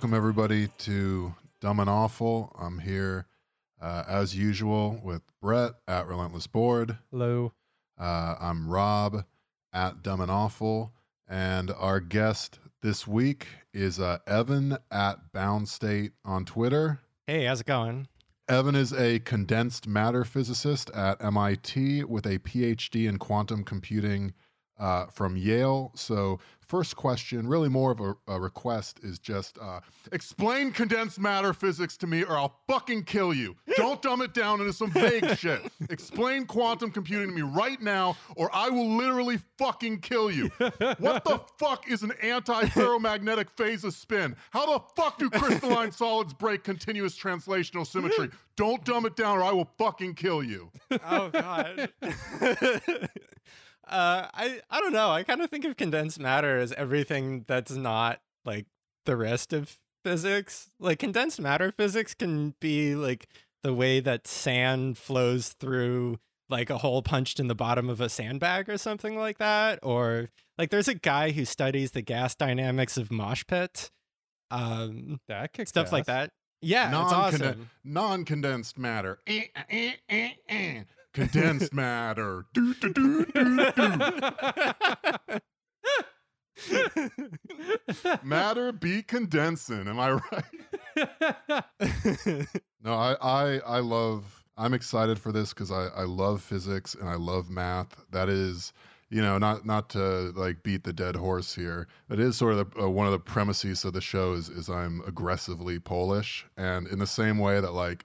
All right, welcome everybody to Dumb and Awful. I'm here uh, as usual with Brett at Relentless Board. Hello. Uh, I'm Rob at Dumb and Awful, and our guest this week is uh, Evan at Bound State on Twitter. Hey, how's it going? Evan is a condensed matter physicist at MIT with a PhD in quantum computing uh, from Yale. So, first question, really more of a, a request, is just uh, explain condensed matter physics to me, or I'll fucking kill you. Don't dumb it down into some vague shit. Explain quantum computing to me right now, or I will literally fucking kill you. What the fuck is an anti-ferromagnetic phase of spin? How the fuck do crystalline solids break continuous translational symmetry? Don't dumb it down, or I will fucking kill you. Oh god. Uh, I I don't know. I kind of think of condensed matter as everything that's not like the rest of physics. Like condensed matter physics can be like the way that sand flows through like a hole punched in the bottom of a sandbag or something like that or like there's a guy who studies the gas dynamics of mosh pits um That kicks stuff like that yeah it's Non-conden- awesome non-condensed matter. Eh, eh, eh, eh. Condensed matter. Do, do, do, do, do. Matter be condensing. Am I right? No, I, I, I love. I'm excited for this because I, I love physics and I love math. That is, you know, not not to like beat the dead horse here. That is sort of the, uh, one of the premises of the show is, is I'm aggressively Polish, and in the same way that like,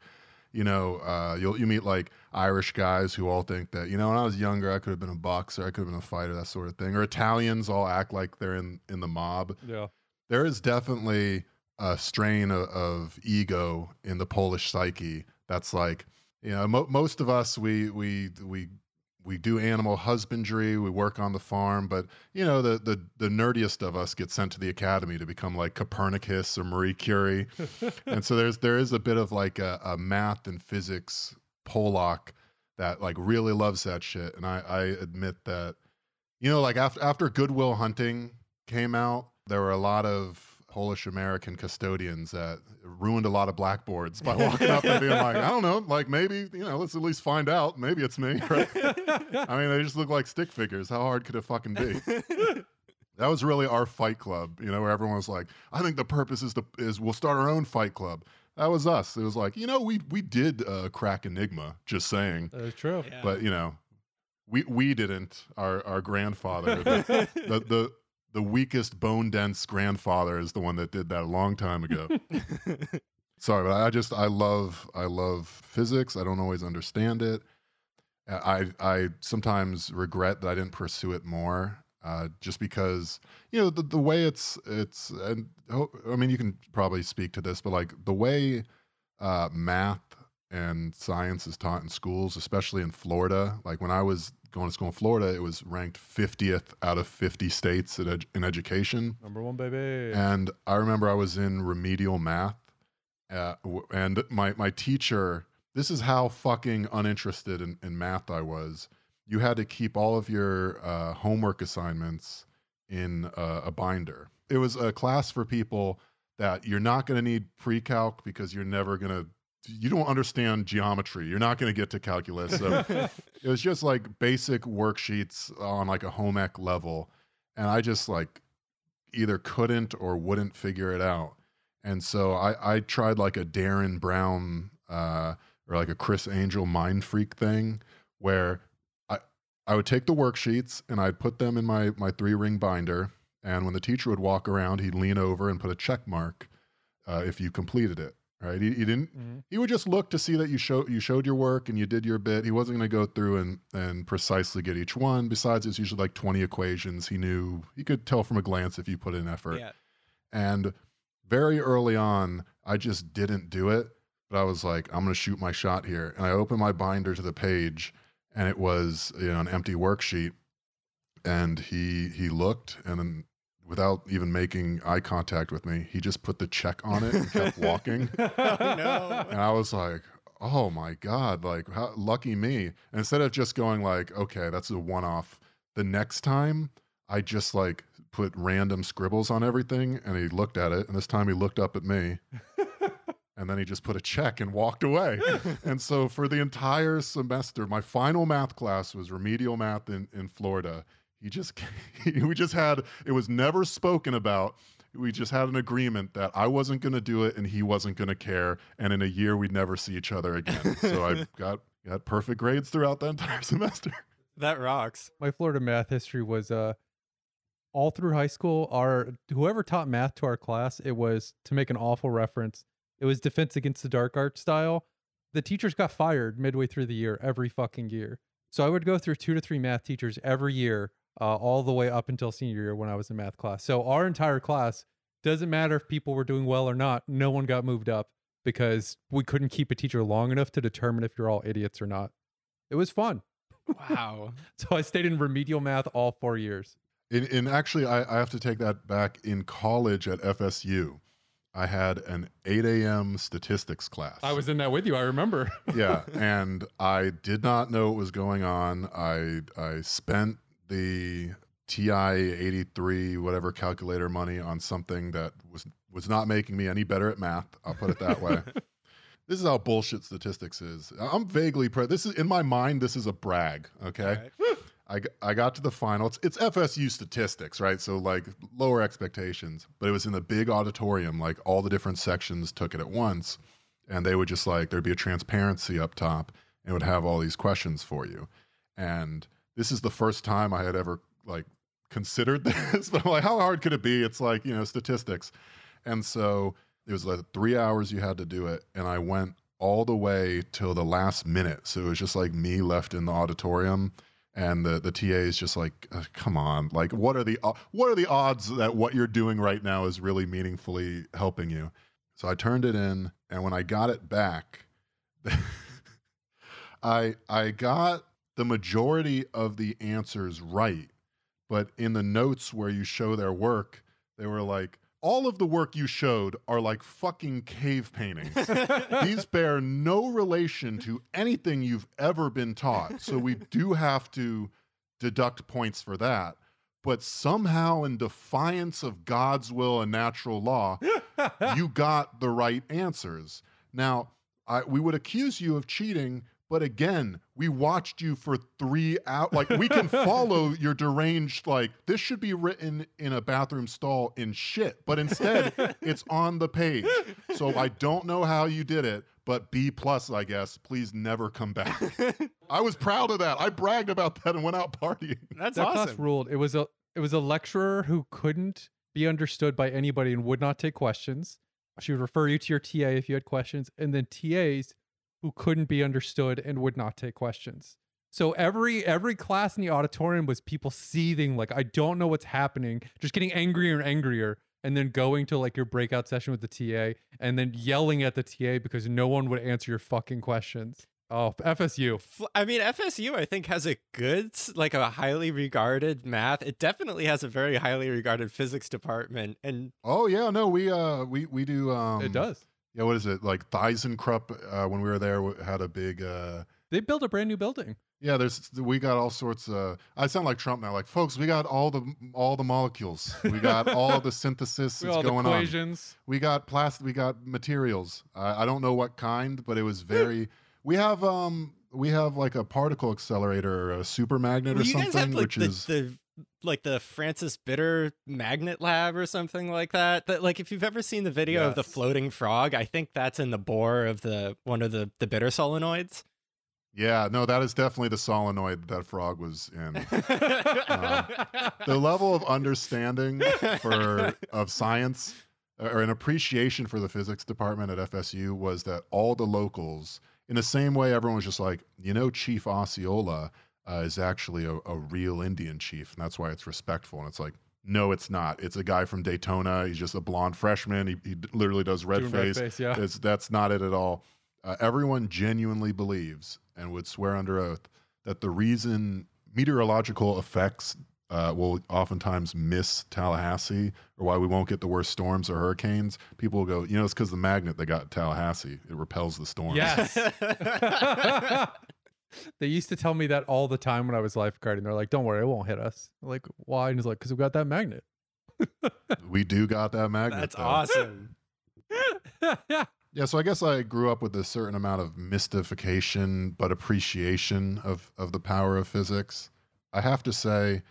you know, uh, you'll you meet like Irish guys who all think that you know when I was younger I could have been a boxer, I could have been a fighter, that sort of thing. Or Italians all act like they're in in the mob Yeah. there is definitely a strain of, of ego in the Polish psyche that's like you know mo- most of us we we we we do animal husbandry we work on the farm but you know the the the nerdiest of us get sent to the academy to become like Copernicus or Marie Curie. And so there's there is a bit of like a, a math and physics Polak that like really loves that shit. And I I admit that you know like after after Good Will Hunting came out there were a lot of Polish American custodians that ruined a lot of blackboards by walking up and being like, I don't know, like maybe, you know, let's at least find out. Maybe it's me. Right? I mean, they just look like stick figures. How hard could it fucking be? That was really our fight club, you know, where everyone was like, I think the purpose is to is we'll start our own fight club. That was us. It was like, you know, we we did uh, crack Enigma, just saying. That is true. Yeah. But you know, we we didn't. Our our grandfather, the, the the the weakest bone dense grandfather is the one that did that a long time ago. Sorry, but I just I love I love physics. I don't always understand it. I I sometimes regret that I didn't pursue it more. Uh, just because you know the, the way it's it's and I mean you can probably speak to this, but like the way uh, math and science is taught in schools, especially in Florida. Like when I was going to school in Florida, it was ranked 50th out of 50 states in, ed- in education. Number one, baby. And I remember I was in remedial math, uh, w- and my my teacher. This is how fucking uninterested in, in math I was. You had to keep all of your uh, homework assignments in uh, a binder. It was a class for people that you're not going to need pre-calc because you're never going to. You don't understand geometry. You're not going to get to calculus. So it was just like basic worksheets on like a home ec level and i just like either couldn't or wouldn't figure it out and so i i tried like a Derren Brown uh or like a Criss Angel mind freak thing where i i would take the worksheets and i'd put them in my my three ring binder and when the teacher would walk around he'd lean over and put a check mark uh, if you completed it right he, he didn't Mhm. he would just look to see that you show you showed your work and you did your bit. He wasn't going to go through and and precisely get each one. Besides, it's usually like twenty equations. He knew he could tell from a glance if you put in effort. yeah. And very early on, I just didn't do it. But I was like, I'm going to shoot my shot here, and I opened my binder to the page, and it was you know an empty worksheet. And he he looked, and then without even making eye contact with me, he just put the check on it and kept walking. Oh, no. And I was like, oh my God, like how lucky me. And instead of just going like, okay, that's a one off, the next time I just like put random scribbles on everything, and he looked at it, and this time he looked up at me. and then he just put a check and walked away. and so for the entire semester, my final math class was remedial math in, in Florida. He just we just had it was never spoken about. We just had an agreement that I wasn't going to do it and he wasn't going to care. And in a year, we'd never see each other again. So I got got perfect grades throughout the entire semester. That rocks. My Florida math history was uh all through high school. Our whoever taught math to our class, it was to make an awful reference. It was defense against the dark art style. The teachers got fired midway through the year every fucking year. So I would go through two to three math teachers every year, uh, all the way up until senior year when I was in math class. So our entire class doesn't matter if people were doing well or not. No one got moved up because we couldn't keep a teacher long enough to determine if you're all idiots or not. It was fun. Wow. So I stayed in remedial math all four years. In, in actually, I, I have to take that back. In college at FSU, I had an 8 a.m. statistics class. I was in that with you. I remember. yeah, and I did not know what was going on. I I spent the TI 83 whatever calculator money on something that was was not making me any better at math. I'll put it that way. this is how bullshit statistics is. I'm vaguely pre- this is in my mind this is a brag, okay? I I, I got to the final. It's, it's FSU statistics, right? So like lower expectations, but it was in the big auditorium. Like all the different sections took it at once, and they would just like there'd be a transparency up top, and it would have all these questions for you. And this is the first time I had ever like considered this, but I'm like, how hard could it be? It's like you know statistics, and so it was like three hours you had to do it, and I went all the way till the last minute. So it was just like me left in the auditorium and the the TA is just like, come on, like what are the what are the odds that what you're doing right now is really meaningfully helping you? So I turned it in, and when I got it back, I I got the majority of the answers right, but in the notes where you show their work, they were like. All of the work you showed are like fucking cave paintings. These bear no relation to anything you've ever been taught. So we do have to deduct points for that. But somehow, in defiance of God's will and natural law, you got the right answers. Now, I, we would accuse you of cheating, but again, we watched you for three hours. Like, we can follow your deranged, like, this should be written in a bathroom stall in shit, but instead, it's on the page. So I don't know how you did it, but B plus, I guess. Please never come back. I was proud of that. I bragged about that and went out partying. That's that class awesome. ruled. It was a it was a lecturer who couldn't be understood by anybody and would not take questions. She would refer you to your TA if you had questions, and then TAs who couldn't be understood and would not take questions. So every every class in the auditorium was people seething like I don't know what's happening, just getting angrier and angrier, and then going to like your breakout session with the TA and then yelling at the TA because no one would answer your fucking questions. Oh, FSU. I mean, FSU, I think, has a good, like a highly regarded math. It definitely has a very highly regarded physics department. And Oh yeah, no, we uh we we do um it does. Yeah, what is it? Like ThyssenKrupp uh when we were there w- had a big uh They built a brand new building. yeah, there's we got all sorts Of, I sound like Trump now. Like folks, we got all the all the molecules. We got all the synthesis We that's all the going on. equations. We got plastic. We got materials. I I don't know what kind, but it was very. we have um we have like a particle accelerator, or a super magnet or Well, you guys something, have like which the, is the like the Francis Bitter Magnet Lab or something like that. That like if you've ever seen the video of the floating frog, I think that's in the bore of the one of the the bitter solenoids. yeah. No, that is definitely the solenoid that frog was in. the level of understanding for of science uh, or an appreciation for the physics department at FSU was that all the locals, in the same way, everyone was just like, you know, Chief Osceola uh, is actually a, a real Indian chief, and that's why it's respectful. And it's like, no, it's not. It's a guy from Daytona. He's just a blonde freshman. He, he literally does red Doing face. yeah. It's, that's not it at all. Uh, everyone genuinely believes and would swear under oath that the reason meteorological effects uh, will oftentimes miss Tallahassee or why we won't get the worst storms or hurricanes, people will go, you know, it's because the magnet they got Tallahassee. It repels the storms. Yes. they used to tell me that all the time when I was lifeguarding. They're like, "Don't worry, it won't hit us." I'm like, why? And he's like, "Because we got that magnet." we do got that magnet. That's though. awesome. Yeah, Yeah. so I guess I grew up with a certain amount of mystification, but appreciation of of the power of physics. I have to say,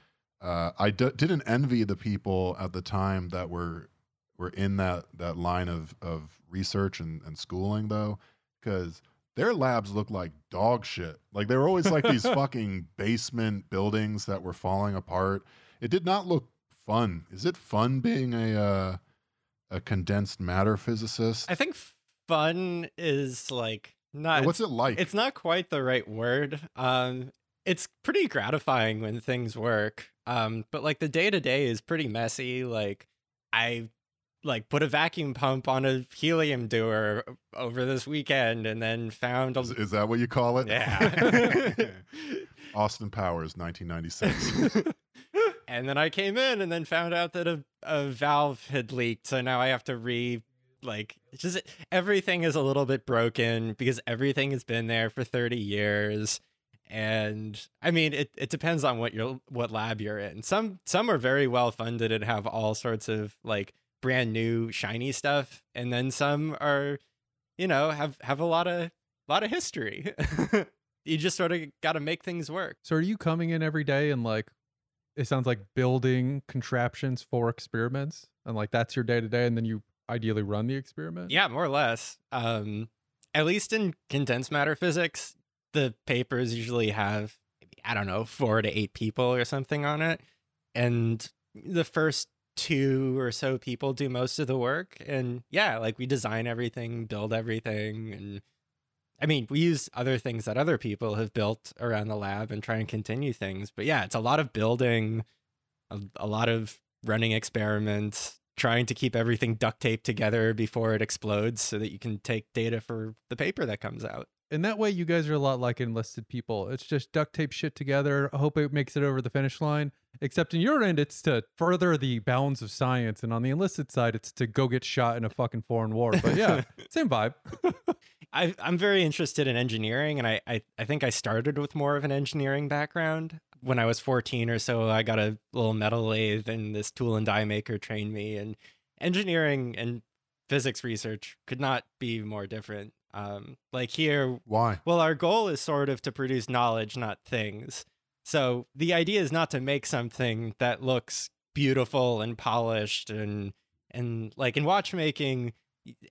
uh, I d- didn't envy the people at the time that were were in that that line of of research and, and schooling, though, because their labs looked like dog shit. Like they were always like these fucking basement buildings that were falling apart. It did not look fun. Is it fun being a uh, a condensed matter physicist? I think fun is like not. What's it like? It's not quite the right word. Um, it's pretty gratifying when things work. Um, but like the day to day is pretty messy. Like I like put a vacuum pump on a helium dewar over this weekend and then found a Is, is that what you call it? Yeah. Austin Powers, 1996. and then I came in and then found out that a, a valve had leaked. So now I have to re like just everything is a little bit broken because everything has been there for 30 years. And I mean it, it depends on what your what lab you're in. Some some are very well funded and have all sorts of like brand new shiny stuff. And then some are, you know, have have a lot of lot of history. you just sort of gotta make things work. so are you coming in every day and like it sounds like building contraptions for experiments and like that's your day to day and then you ideally run the experiment? Yeah, more or less. Um, at least in condensed matter physics, the papers usually have maybe, I don't know, four to eight people or something on it. And the first two or so people do most of the work. And yeah, like we design everything, build everything. And I mean, we use other things that other people have built around the lab and try and continue things. But yeah, it's a lot of building, a, a lot of running experiments, trying to keep everything duct taped together before it explodes so that you can take data for the paper that comes out. In that way, you guys are a lot like enlisted people. It's just duct tape shit together. I hope it makes it over the finish line. Except in your end, it's to further the bounds of science, and on the enlisted side, it's to go get shot in a fucking foreign war. But yeah, same vibe. I, I'm very interested in engineering, and I, I, I think I started with more of an engineering background. When I was 14 or so, I got a little metal lathe, and this tool and die maker trained me. And engineering and physics research could not be more different. Um, like here, Why? well, our goal is sort of to produce knowledge, not things. So the idea is not to make something that looks beautiful and polished and and like in watchmaking,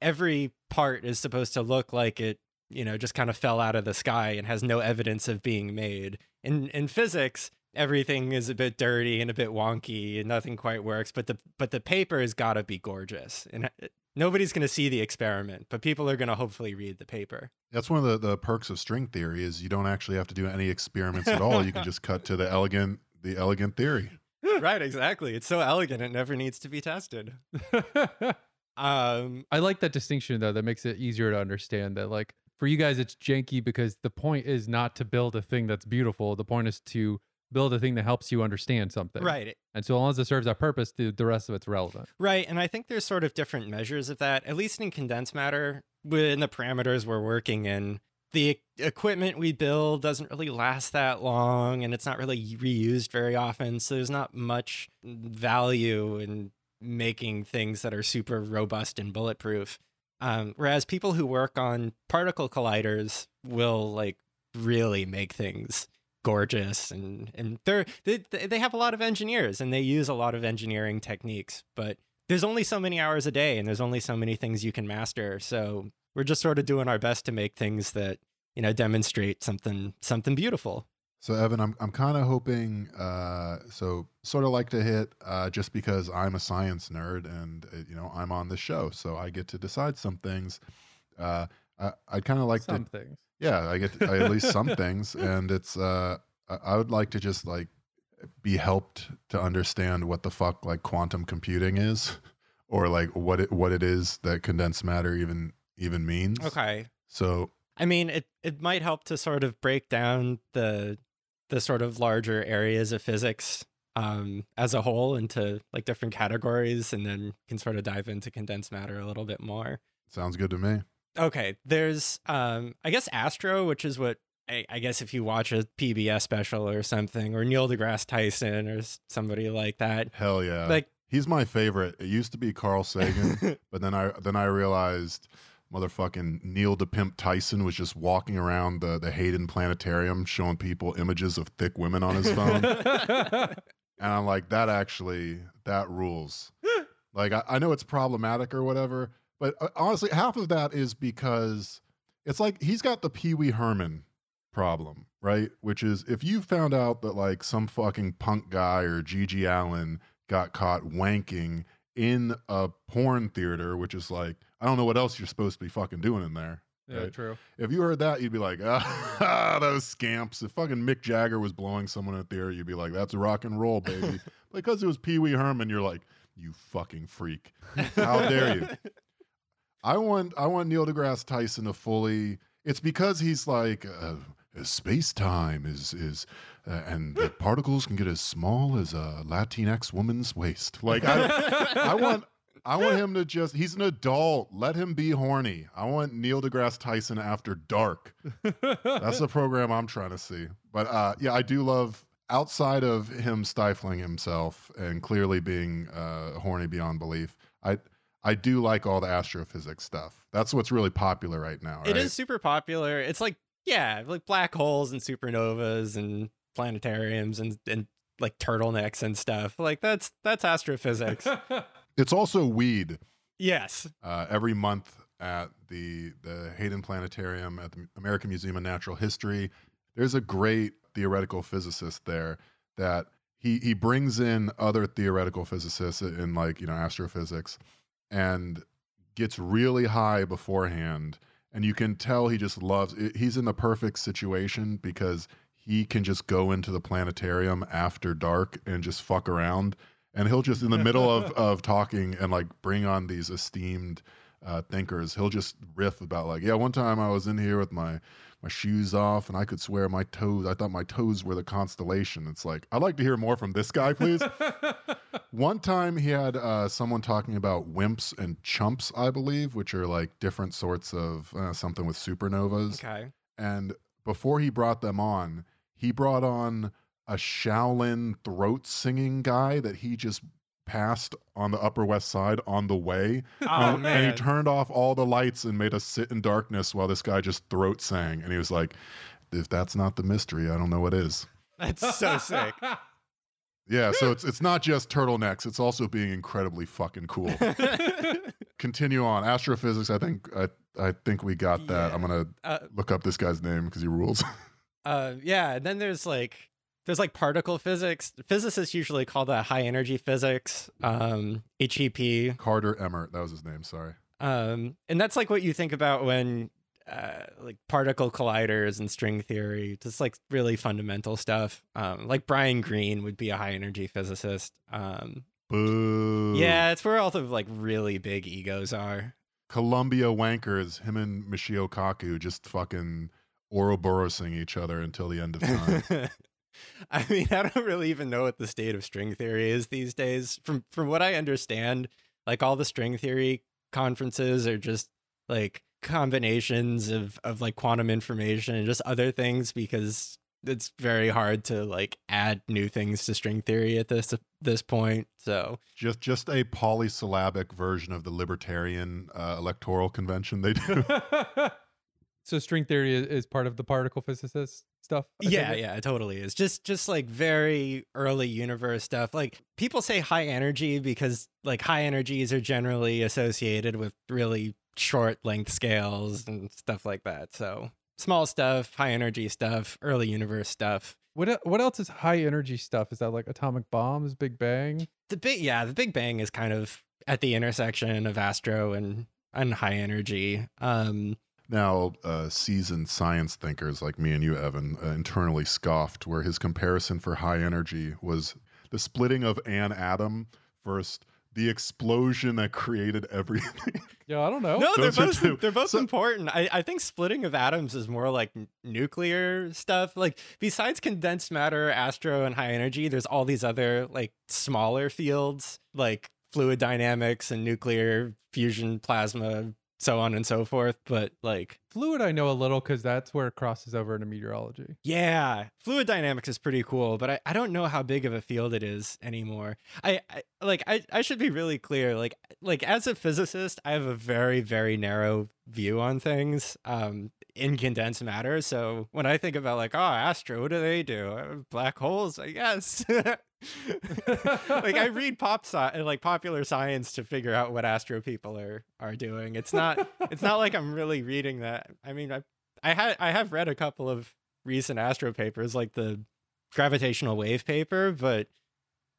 every part is supposed to look like it, you know, just kind of fell out of the sky and has no evidence of being made. In in physics, everything is a bit dirty and a bit wonky and nothing quite works, but the but the paper has got to be gorgeous. And uh, nobody's going to see the experiment, but people are going to hopefully read the paper. That's one of the, the perks of string theory is you don't actually have to do any experiments at all. You can just cut to the elegant the elegant theory. right, exactly. It's so elegant it never needs to be tested. Um I like that distinction though. That makes it easier to understand that like for you guys it's janky because the point is not to build a thing that's beautiful. The point is to build a thing that helps you understand something. right. And so long as it serves that purpose, the, the rest of it's relevant. Right, and I think there's sort of different measures of that. At least in condensed matter, within the parameters we're working in, the equipment we build doesn't really last that long and it's not really reused very often, so there's not much value in making things that are super robust and bulletproof. Um, whereas people who work on particle colliders will like really make things gorgeous and and they're they, they have a lot of engineers and they use a lot of engineering techniques but there's only so many hours a day and there's only so many things you can master so we're just sort of doing our best to make things that you know demonstrate something something beautiful So Evan, I'm I'm kind of hoping. Uh, so sort of like to hit uh, just because I'm a science nerd and uh, you know I'm on the show, so I get to decide some things. Uh, I I'd kind of like Some to things. Yeah I get to, at least some things, and it's uh I, I would like to just like be helped to understand what the fuck like quantum computing is, or like what it what it is that condensed matter even even means. okay So i mean it it might help to sort of break down the the sort of larger areas of physics um as a whole into like different categories and then can sort of dive into condensed matter a little bit more sounds good to me. Okay there's um i guess astro which is what I, I guess if you watch a pbs special or something or neil degrasse tyson or somebody like that Hell yeah. like He's my favorite. It used to be Carl Sagan, but then I then I realized motherfucking Neil DePimp Tyson was just walking around the the Hayden Planetarium showing people images of thick women on his phone. and I'm like, that actually that rules. Like I, I know it's problematic or whatever, but uh, honestly, half of that is because it's like he's got the Pee Wee Herman problem, right? Which is if you found out that like some fucking punk guy or GG Allin got caught wanking in a porn theater, which is like I don't know what else you're supposed to be fucking doing in there. yeah, Right. true. If you heard that, you'd be like, ah, those scamps. If fucking Mick Jagger was blowing someone in a theater, you'd be like, that's rock and roll, baby. But because it was Pee Wee Herman, you're like, you fucking freak. How dare you? I want I want Neil deGrasse Tyson to fully. It's because he's like uh, space time is is, uh, and the particles can get as small as a Latinx woman's waist. Like I, I want I want him to just. He's an adult. Let him be horny. I want Neil deGrasse Tyson after dark. That's the program I'm trying to see. But uh, yeah, I do love outside of him stifling himself and clearly being uh, horny beyond belief. I I do like all the astrophysics stuff. That's what's really popular right now. Right? It is super popular. It's like yeah, like black holes and supernovas and planetariums and and like turtlenecks and stuff. Like that's that's astrophysics. It's also weed. yes. uh, every month at the the Hayden Planetarium at the American Museum of Natural History. There's a great theoretical physicist there that he he brings in other theoretical physicists in like you know astrophysics and gets really high beforehand and you can tell he just loves it. he's in the perfect situation because he can just go into the planetarium after dark and just fuck around and he'll just in the middle of of talking and like bring on these esteemed uh, thinkers he'll just riff about like yeah one time i was in here with my my shoes off and i could swear my toes i thought my toes were the constellation. It's like i'd like to hear more from this guy please. One time he had uh, someone talking about wimps and chumps i believe which are like different sorts of uh, something with supernovas. Okay. and before he brought them on, he brought on a Shaolin throat singing guy that he just passed on the Upper West Side on the way. Oh and, and he turned off all the lights and made us sit in darkness while this guy just throat sang. And he was like, if that's not the mystery, I don't know what is. That's so sick. Yeah, so it's it's not just turtlenecks, it's also being incredibly fucking cool. Continue on. Astrophysics, I think I I think we got that. Yeah. I'm gonna uh, look up this guy's name because he rules. uh, yeah. And then there's like there's like particle physics. Physicists usually call that high energy physics. Um, HEP. Carter Emmart, that was his name, sorry. Um, and that's like what you think about when uh, like particle colliders and string theory, just like really fundamental stuff. Um, like Brian Greene would be a high energy physicist. Um, Boo. yeah, it's where all the like really big egos are. Columbia wankers, him and Michio Kaku just fucking Ouroborosing each other until the end of time. I mean, I don't really even know what the state of string theory is these days. From from what I understand, like all the string theory conferences are just like combinations of of like quantum information and just other things because it's very hard to like add new things to string theory at this this point. So just just a polysyllabic version of the libertarian uh, electoral convention they do. so string theory is, is part of the particle physicist stuff. I yeah, yeah, it totally is. Just just like very early universe stuff. Like people say high energy because like high energies are generally associated with really short length scales and stuff like that. So small stuff, high energy stuff, early universe stuff. What what else is high energy stuff? Is that like atomic bombs, Big Bang? The big yeah, the Big Bang is kind of at the intersection of astro and and high energy. Um now, uh, seasoned science thinkers like me and you, Evan, uh, internally scoffed where his comparison for high energy was the splitting of an atom versus the explosion that created everything. Yeah, I don't know. No, they're Those are both two. they're both So- important. I, I think splitting of atoms is more like n- nuclear stuff. Like besides condensed matter, astro, and high energy, there's all these other like smaller fields like fluid dynamics and nuclear fusion, plasma so on and so forth. But like, Fluid, I know a little because that's where it crosses over into meteorology. yeah, fluid dynamics is pretty cool, but I, I don't know how big of a field it is anymore. I, I like I, I should be really clear. Like like as a physicist, I have a very very narrow view on things. Um, in condensed matter. So when I think about like, oh, astro, what do they do? Black holes, I guess. like I read pop sci- like popular science to figure out what astro people are are doing. It's not it's not like I'm really reading that. I mean, I I had I have read a couple of recent astro papers, like the gravitational wave paper, but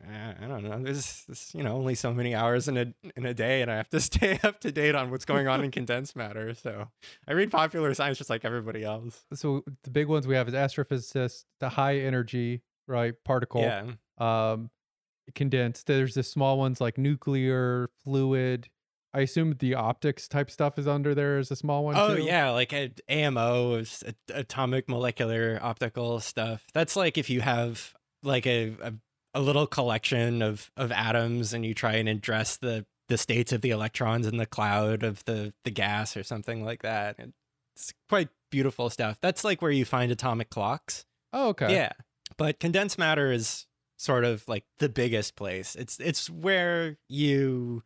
uh, I don't know. There's, there's you know only so many hours in a in a day, and I have to stay up to date on what's going on in condensed matter. So I read popular science just like everybody else. So the big ones we have is astrophysicist, the high energy, right, particle, Yeah. um, condensed. There's the small ones like nuclear, fluid. I assume the optics type stuff is under there as a small one. Oh too? yeah, like a, AMO is atomic molecular optical stuff. That's like if you have like a, a a little collection of of atoms and you try and address the the states of the electrons in the cloud of the the gas or something like that. It's quite beautiful stuff. That's like where you find atomic clocks. Oh, okay. Yeah. But condensed matter is sort of like the biggest place. It's it's where you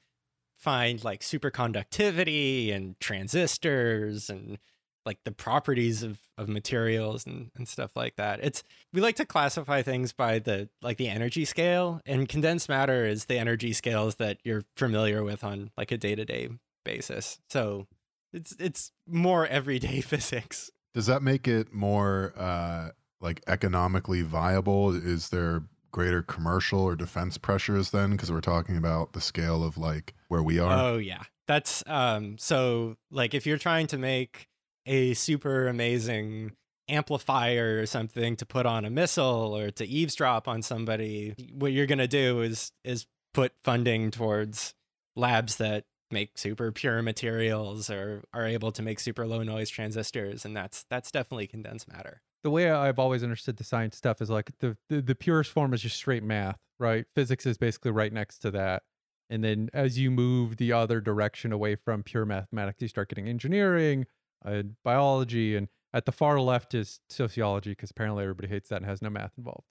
find like superconductivity and transistors and like the properties of, of materials and, and stuff like that. It's we like to classify things by the like the energy scale and condensed matter is the energy scales that you're familiar with on like a day-to-day basis. So it's it's more everyday physics. Does that make it more uh, like economically viable? Is there greater commercial or defense pressures then? Because we're talking about the scale of like where we are. Oh yeah. That's um so like if you're trying to make a super amazing amplifier or something to put on a missile or to eavesdrop on somebody, what you're going to do is is put funding towards labs that make super pure materials or are able to make super low noise transistors and that's that's definitely condensed matter. The way I've always understood the science stuff is like the, the the purest form is just straight math, right? Physics is basically right next to that. And then as you move the other direction away from pure mathematics, you start getting engineering, uh, biology, and at the far left is sociology because apparently everybody hates that and has no math involved.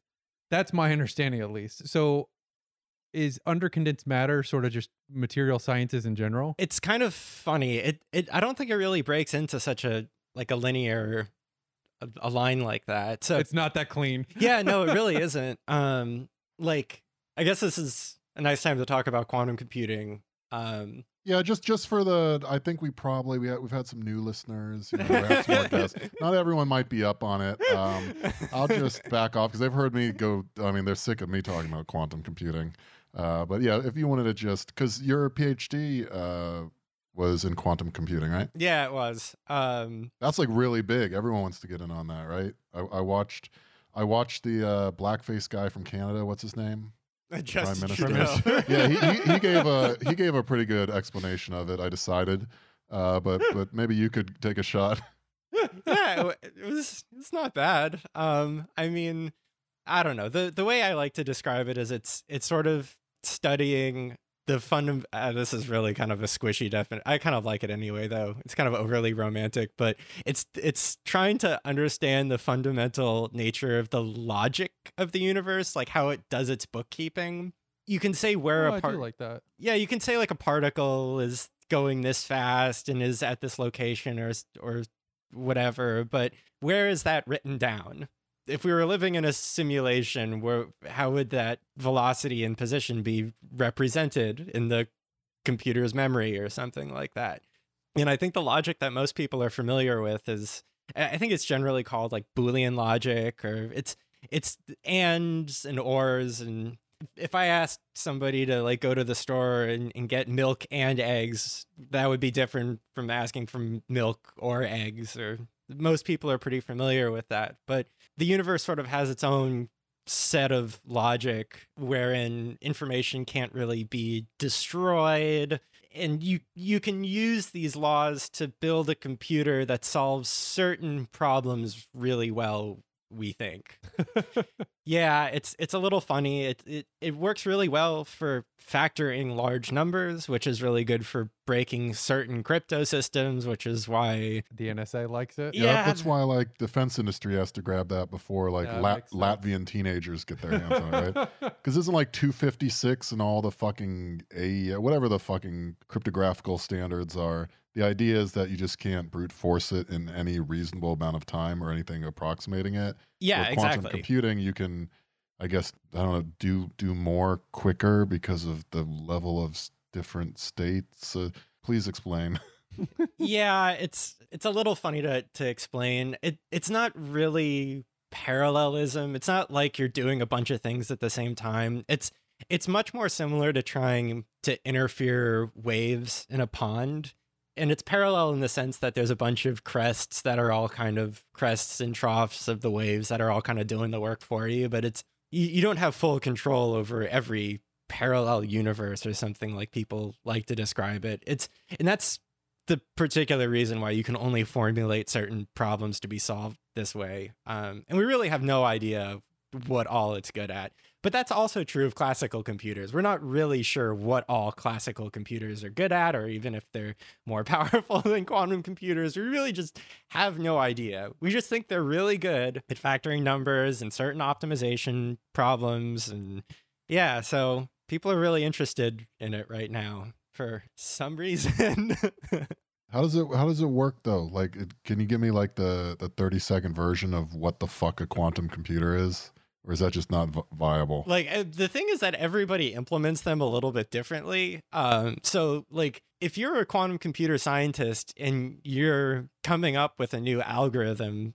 That's my understanding, at least. So, is under condensed matter sort of just material sciences in general? It's kind of funny. It it I don't think it really breaks into such a like a linear a, a line like that. So It's not that clean. yeah, no, it really isn't. Um, like I guess this is a nice time to talk about quantum computing. Um, Yeah, just just for the, I think we probably we had, we've had some new listeners. You know, some. Not everyone might be up on it. Um, I'll just back off because they've heard me go. I mean, they're sick of me talking about quantum computing. Uh, but yeah, if you wanted to just because your PhD uh, was in quantum computing, right? yeah, it was. Um, That's like really big. Everyone wants to get in on that, right? I, I watched, I watched the uh, blackface guy from Canada. What's his name? Prime Minister. Yeah, he, he, he gave a he gave a pretty good explanation of it. I decided, uh, but but maybe you could take a shot. yeah, it, it was. It's not bad. Um, I mean, I don't know. the The way I like to describe it is it's it's sort of studying the fund. Uh, this is really kind of a squishy definition. I kind of like it anyway, though. It's kind of overly romantic, but it's it's trying to understand the fundamental nature of the logic of the universe, like how it does its bookkeeping. You can say where Oh, a part like that. yeah, you can say like a particle is going this fast and is at this location or or whatever, but where is that written down? If we were living in a simulation, where how would that velocity and position be represented in the computer's memory or something like that? And I think the logic that most people are familiar with is I think it's generally called like Boolean logic or it's it's ands and ors and if I asked somebody to like go to the store and, and get milk and eggs, that would be different from asking for milk or eggs. Or most people are pretty familiar with that. But the universe sort of has its own set of logic wherein information can't really be destroyed and you you can use these laws to build a computer that solves certain problems really well we think Yeah, it's it's a little funny. It it it works really well for factoring large numbers, which is really good for breaking certain crypto systems, which is why The NSA likes it. Yeah. Yeah, that's why like defense industry has to grab that before like Yeah, Lat- Latvian teenagers get their hands on it, right? Because isn't like 256 and all the fucking a whatever the fucking cryptographical standards are. The idea is that you just can't brute force it in any reasonable amount of time or anything approximating it. Yeah, With quantum exactly. computing, you can, I guess, I don't know, do do more quicker because of the level of different states. Uh, please explain. yeah, it's it's a little funny to to explain. It it's not really parallelism. It's not like you're doing a bunch of things at the same time. It's it's much more similar to trying to interfere waves in a pond. And it's parallel in the sense that there's a bunch of crests that are all kind of crests and troughs of the waves that are all kind of doing the work for you, but it's you, you don't have full control over every parallel universe or something like people like to describe it. It's and that's the particular reason why you can only formulate certain problems to be solved this way. Um, and we really have no idea what all it's good at. But that's also true of classical computers. We're not really sure what all classical computers are good at, or even if they're more powerful than quantum computers. We really just have no idea. We just think they're really good at factoring numbers and certain optimization problems. And yeah, so people are really interested in it right now for some reason. How does it How does it work though? Like, it, can you give me like the the thirty second version of what the fuck a quantum computer is, or is that just not vi- viable? like uh, the thing is that everybody implements them a little bit differently um so like if you're a quantum computer scientist and you're coming up with a new algorithm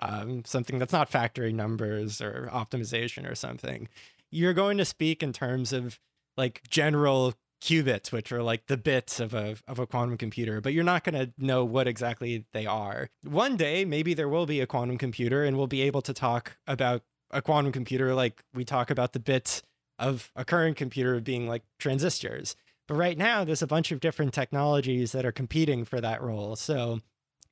um something that's not factoring numbers or optimization or something you're going to speak in terms of like general qubits which are like the bits of a of a quantum computer but you're not going to know what exactly they are one day maybe there will be a quantum computer and we'll be able to talk about a quantum computer like we talk about the bits of a current computer being like transistors. But right now, there's a bunch of different technologies that are competing for that role. So,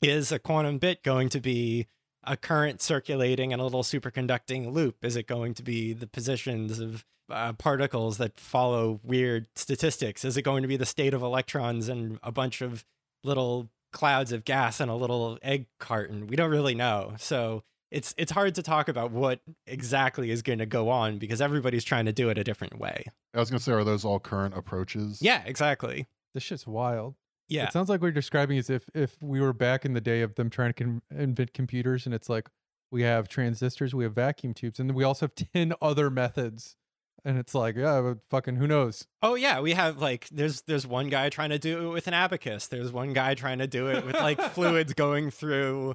is a quantum bit going to be a current circulating in a little superconducting loop? Is it going to be the positions of uh, particles that follow weird statistics? Is it going to be the state of electrons and a bunch of little clouds of gas and a little egg carton? We don't really know. So, it's it's hard to talk about what exactly is going to go on because everybody's trying to do it a different way. I was gonna say, are those all current approaches? Yeah, exactly. This shit's wild. Yeah. It sounds like what you're describing is if if we were back in the day of them trying to con- invent computers, and it's like we have transistors, we have vacuum tubes, and then we also have ten other methods, and it's like, yeah, but fucking who knows? Oh yeah, we have like there's there's one guy trying to do it with an abacus. There's one guy trying to do it with like fluids going through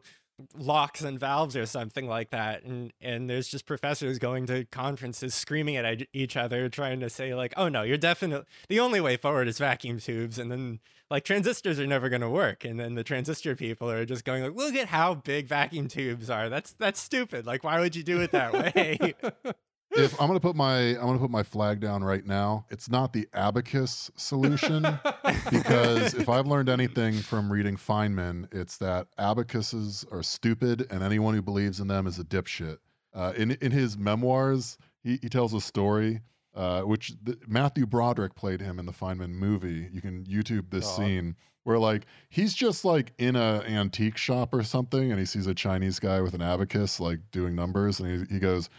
locks and valves or something like that. And and there's just professors going to conferences screaming at each other trying to say like, "Oh no, you're definitely the only way forward is vacuum tubes." And then like transistors are never going to work. And then the transistor people are just going like, "Look at how big vacuum tubes are. That's that's stupid. Like why would you do it that way?" If I'm gonna put my I'm gonna put my flag down right now, it's not the abacus solution. because if I've learned anything from reading Feynman, it's that abacuses are stupid, and anyone who believes in them is a dipshit. Uh, in in his memoirs, he, he tells a story, uh, which the, Matthew Broderick played him in the Feynman movie. You can YouTube this God. scene where like he's just like in a antique shop or something, and he sees a Chinese guy with an abacus like doing numbers, and he, he goes.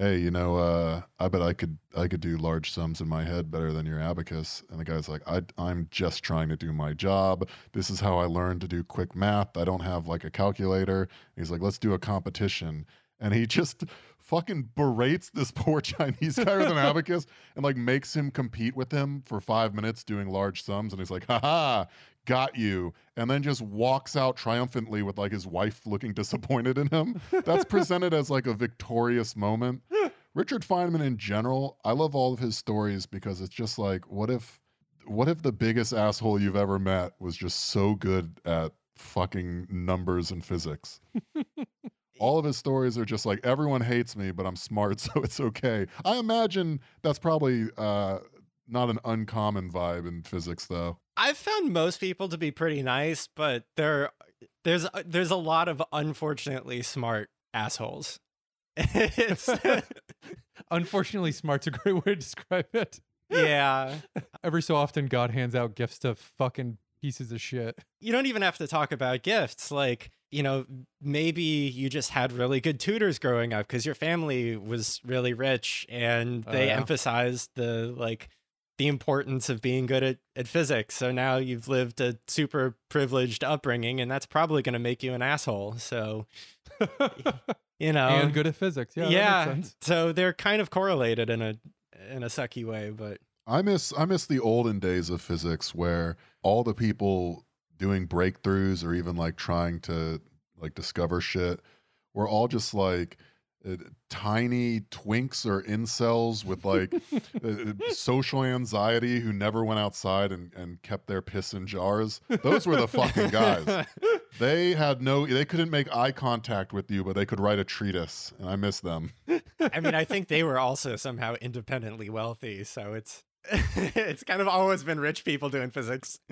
Hey, you know, uh, I bet I could I could do large sums in my head better than your abacus. And the guy's like, I, I'm just trying to do my job. This is how I learned to do quick math. I don't have like a calculator. He's like, let's do a competition. And he just fucking berates this poor Chinese guy with an abacus and like makes him compete with him for five minutes doing large sums. And he's like, haha, got you. And then just walks out triumphantly with like his wife looking disappointed in him. That's presented as like a victorious moment. Richard Feynman in general, I love all of his stories because it's just like, what if what if the biggest asshole you've ever met was just so good at fucking numbers and physics? all of his stories are just like everyone hates me, but I'm smart, so it's okay. I imagine that's probably uh, not an uncommon vibe in physics, though. I've found most people to be pretty nice, but there there's there's a lot of unfortunately smart assholes. it's Unfortunately, smart's a great way to describe it. yeah. Every so often, God hands out gifts to fucking pieces of shit. You don't even have to talk about gifts. Like, you know, maybe you just had really good tutors growing up because your family was really rich and Oh, they yeah. emphasized the like the importance of being good at, at physics. So now you've lived a super privileged upbringing and that's probably going to make you an asshole. So, you know, and good at physics. Yeah, yeah. That makes sense. So they're kind of correlated in a in a sucky way, but I miss I miss the olden days of physics where all the people doing breakthroughs or even like trying to like discover shit were all just like uh, tiny twinks or incels with like uh, social anxiety who never went outside and, and kept their piss in jars. Those were the fucking guys. They had no they couldn't make eye contact with you, but they could write a treatise, and I miss them. I mean, I think they were also somehow independently wealthy, so it's it's kind of always been rich people doing physics.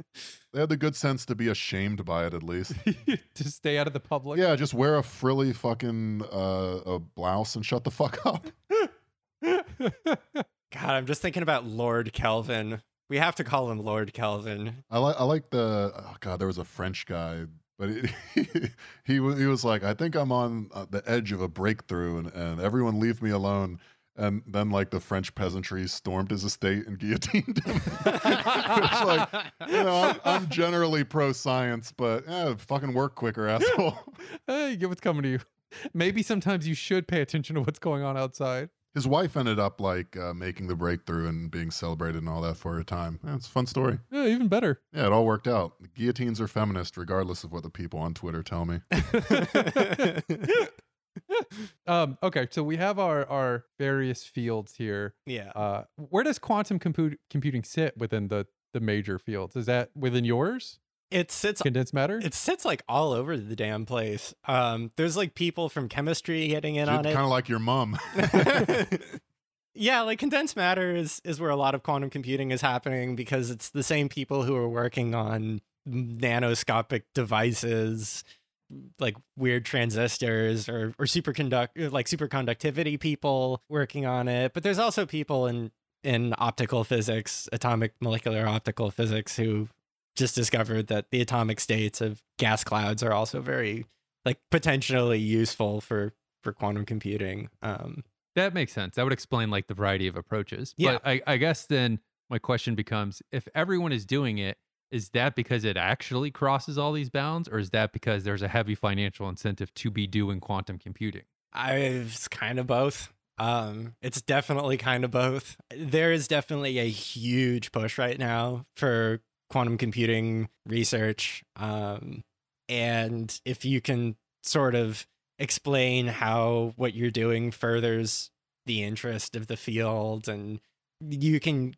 They had the good sense to be ashamed by it at least. to stay out of the public. Yeah, just wear a frilly fucking uh, a blouse and shut the fuck up. God, I'm just thinking about Lord Kelvin. We have to call him Lord Kelvin. I like I like the oh god, there was a French guy, but it, he wa- he was like, I think I'm on uh, the edge of a breakthrough, and, and everyone leave me alone. And then like the French peasantry stormed his estate and guillotined him. it's like, you know, I'm, I'm generally pro science, but eh, fucking work quicker, asshole. hey, get what's coming to you. Maybe sometimes you should pay attention to what's going on outside. His wife ended up like uh, making the breakthrough and being celebrated and all that for a time. Yeah, it's a fun story. Yeah, even better. Yeah, it all worked out. The guillotines are feminist, regardless of what the people on Twitter tell me. um, okay, so we have our our various fields here. yeah. Uh, where does quantum compute computing sit within the the major fields? Is that within yours? It sits Condensed matter? it sits like all over the damn place. Um there's like people from chemistry getting in on it, Kind of like your mom. yeah, like condensed matter is is where a lot of quantum computing is happening because it's the same people who are working on nanoscopic devices like weird transistors or or superconduct like superconductivity people working on it but there's also people in in optical physics atomic molecular optical physics who just discovered that the atomic states of gas clouds are also very like potentially useful for for quantum computing um That makes sense. That would explain like the variety of approaches. Yeah. But I, I guess then my question becomes if everyone is doing it, is that because it actually crosses all these bounds, or is that because there's a heavy financial incentive to be doing quantum computing? I it's kind of both. Um, it's definitely kind of both. There is definitely a huge push right now for quantum computing research. Um, and if you can sort of explain how what you're doing furthers the interest of the field and you can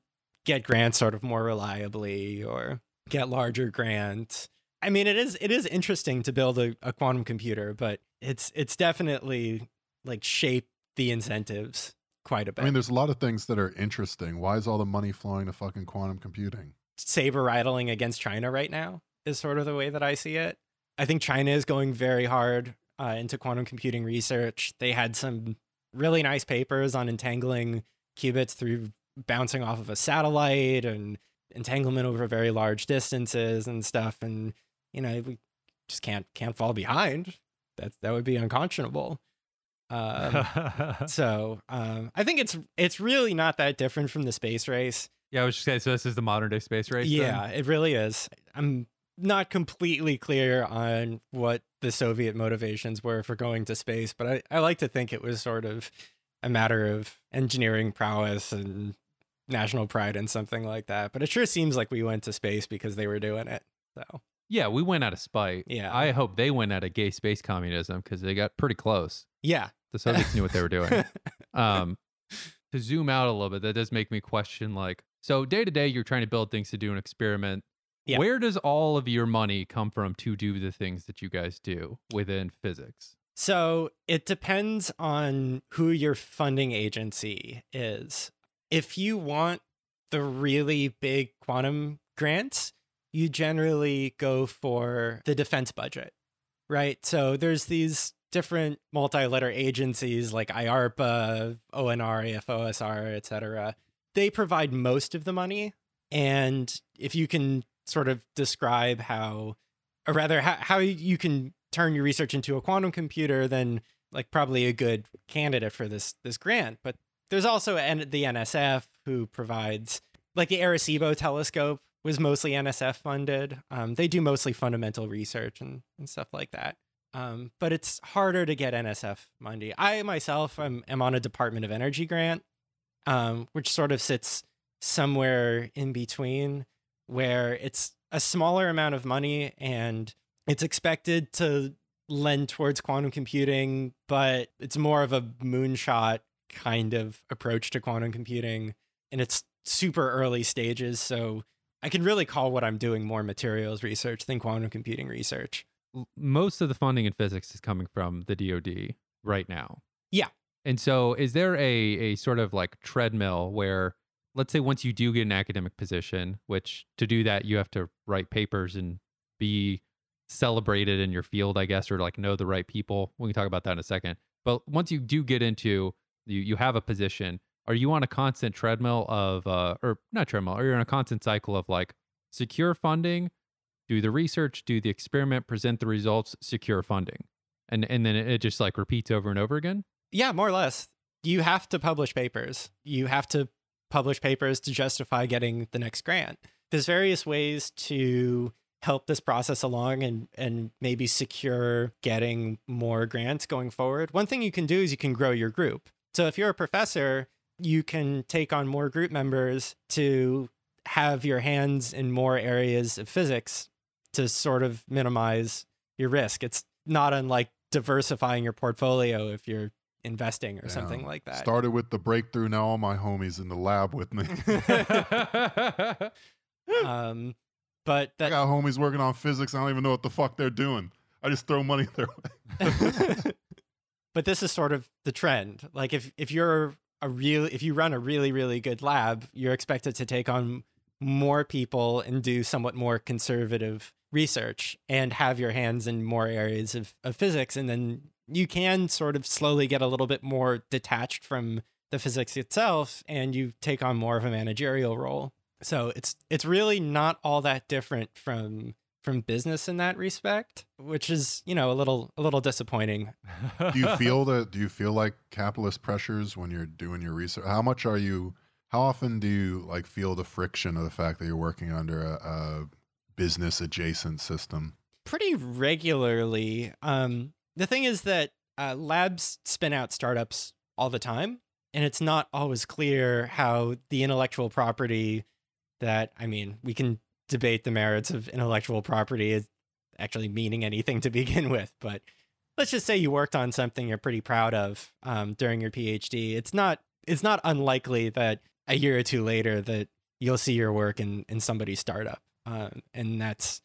get grants sort of more reliably or get larger grants. I mean, it is it is interesting to build a, a quantum computer, but it's it's definitely like shape the incentives quite a bit. I mean, there's a lot of things that are interesting. Why is all the money flowing to fucking quantum computing? saber rattling against China right now is sort of the way that I see it. I think China is going very hard uh, into quantum computing research. They had some really nice papers on entangling qubits through bouncing off of a satellite and entanglement over very large distances and stuff. And you know, we just can't can't fall behind. That that would be unconscionable. Um, so um, I think it's it's really not that different from the space race. yeah, I was just saying. So this is the modern day space race. then? Yeah, it really is. I'm not completely clear on what the Soviet motivations were for going to space, but I, I like to think it was sort of a matter of engineering prowess and national pride and something like that. But it sure seems like we went to space because they were doing it. So Yeah, we went out of spite. Yeah. I hope they went out of gay space communism because they got pretty close. yeah. The Soviets knew what they were doing. um, to zoom out a little bit, that does make me question like, so day to day, you're trying to build things to do an experiment. Yeah. Where does all of your money come from to do the things that you guys do within physics? So it depends on who your funding agency is. If you want the really big quantum grants, you generally go for the defense budget, right? So there's these different multi-letter agencies like IARPA, ONR, AFOSR, etc. They provide most of the money, and if you can sort of describe how, or rather, how, how you can turn your research into a quantum computer, then like probably a good candidate for this this grant. But there's also the NSF who provides like the Arecibo telescope was mostly NSF funded. Um, they do mostly fundamental research and, and stuff like that. Um, but it's harder to get NSF money. I myself am, am on a Department of Energy grant, um, which sort of sits somewhere in between, where it's a smaller amount of money and it's expected to lend towards quantum computing, but it's more of a moonshot kind of approach to quantum computing. And it's super early stages. So I can really call what I'm doing more materials research than quantum computing research. Most of the funding in physics is coming from the DoD right now. Yeah. And so, is there a a sort of like treadmill where, let's say, once you do get an academic position, which to do that you have to write papers and be celebrated in your field, I guess, or like know the right people. We can talk about that in a second. But once you do get into you, you have a position. Are you on a constant treadmill of, uh, or not treadmill? Are you on a constant cycle of like secure funding, do the research, do the experiment, present the results, secure funding, and and then it just like repeats over and over again? Yeah, more or less. You have to publish papers. You have to publish papers to justify getting the next grant. There's various ways to help this process along and and maybe secure getting more grants going forward. One thing you can do is you can grow your group. So if you're a professor, you can take on more group members to have your hands in more areas of physics to sort of minimize your risk. It's not unlike diversifying your portfolio if you're investing or something like that. Started with the breakthrough. Now all my homies in the lab with me. um, but I that got homies working on physics. I don't even know what the fuck they're doing. I just throw money their way. but this is sort of the trend. Like if if you're a real if you run a really really good lab, you're expected to take on more people and do somewhat more conservative research and have your hands in more areas of, of physics and then you can sort of slowly get a little bit more detached from the physics itself and you take on more of a managerial role so it's it's really not all that different from from business in that respect which is you know a little a little disappointing do you feel that? Do you feel like capitalist pressures when you're doing your research? How much are you? How often do you like feel the friction of the fact that you're working under a, a business adjacent system? pretty regularly. Um, the thing is that uh, labs spin out startups all the time, and it's not always clear how the intellectual property that, I mean, we can debate the merits of intellectual property is actually meaning anything to begin with, but let's just say you worked on something you're pretty proud of um, during your PhD. It's not it's not unlikely that a year or two later that you'll see your work in in somebody's startup, um, and that's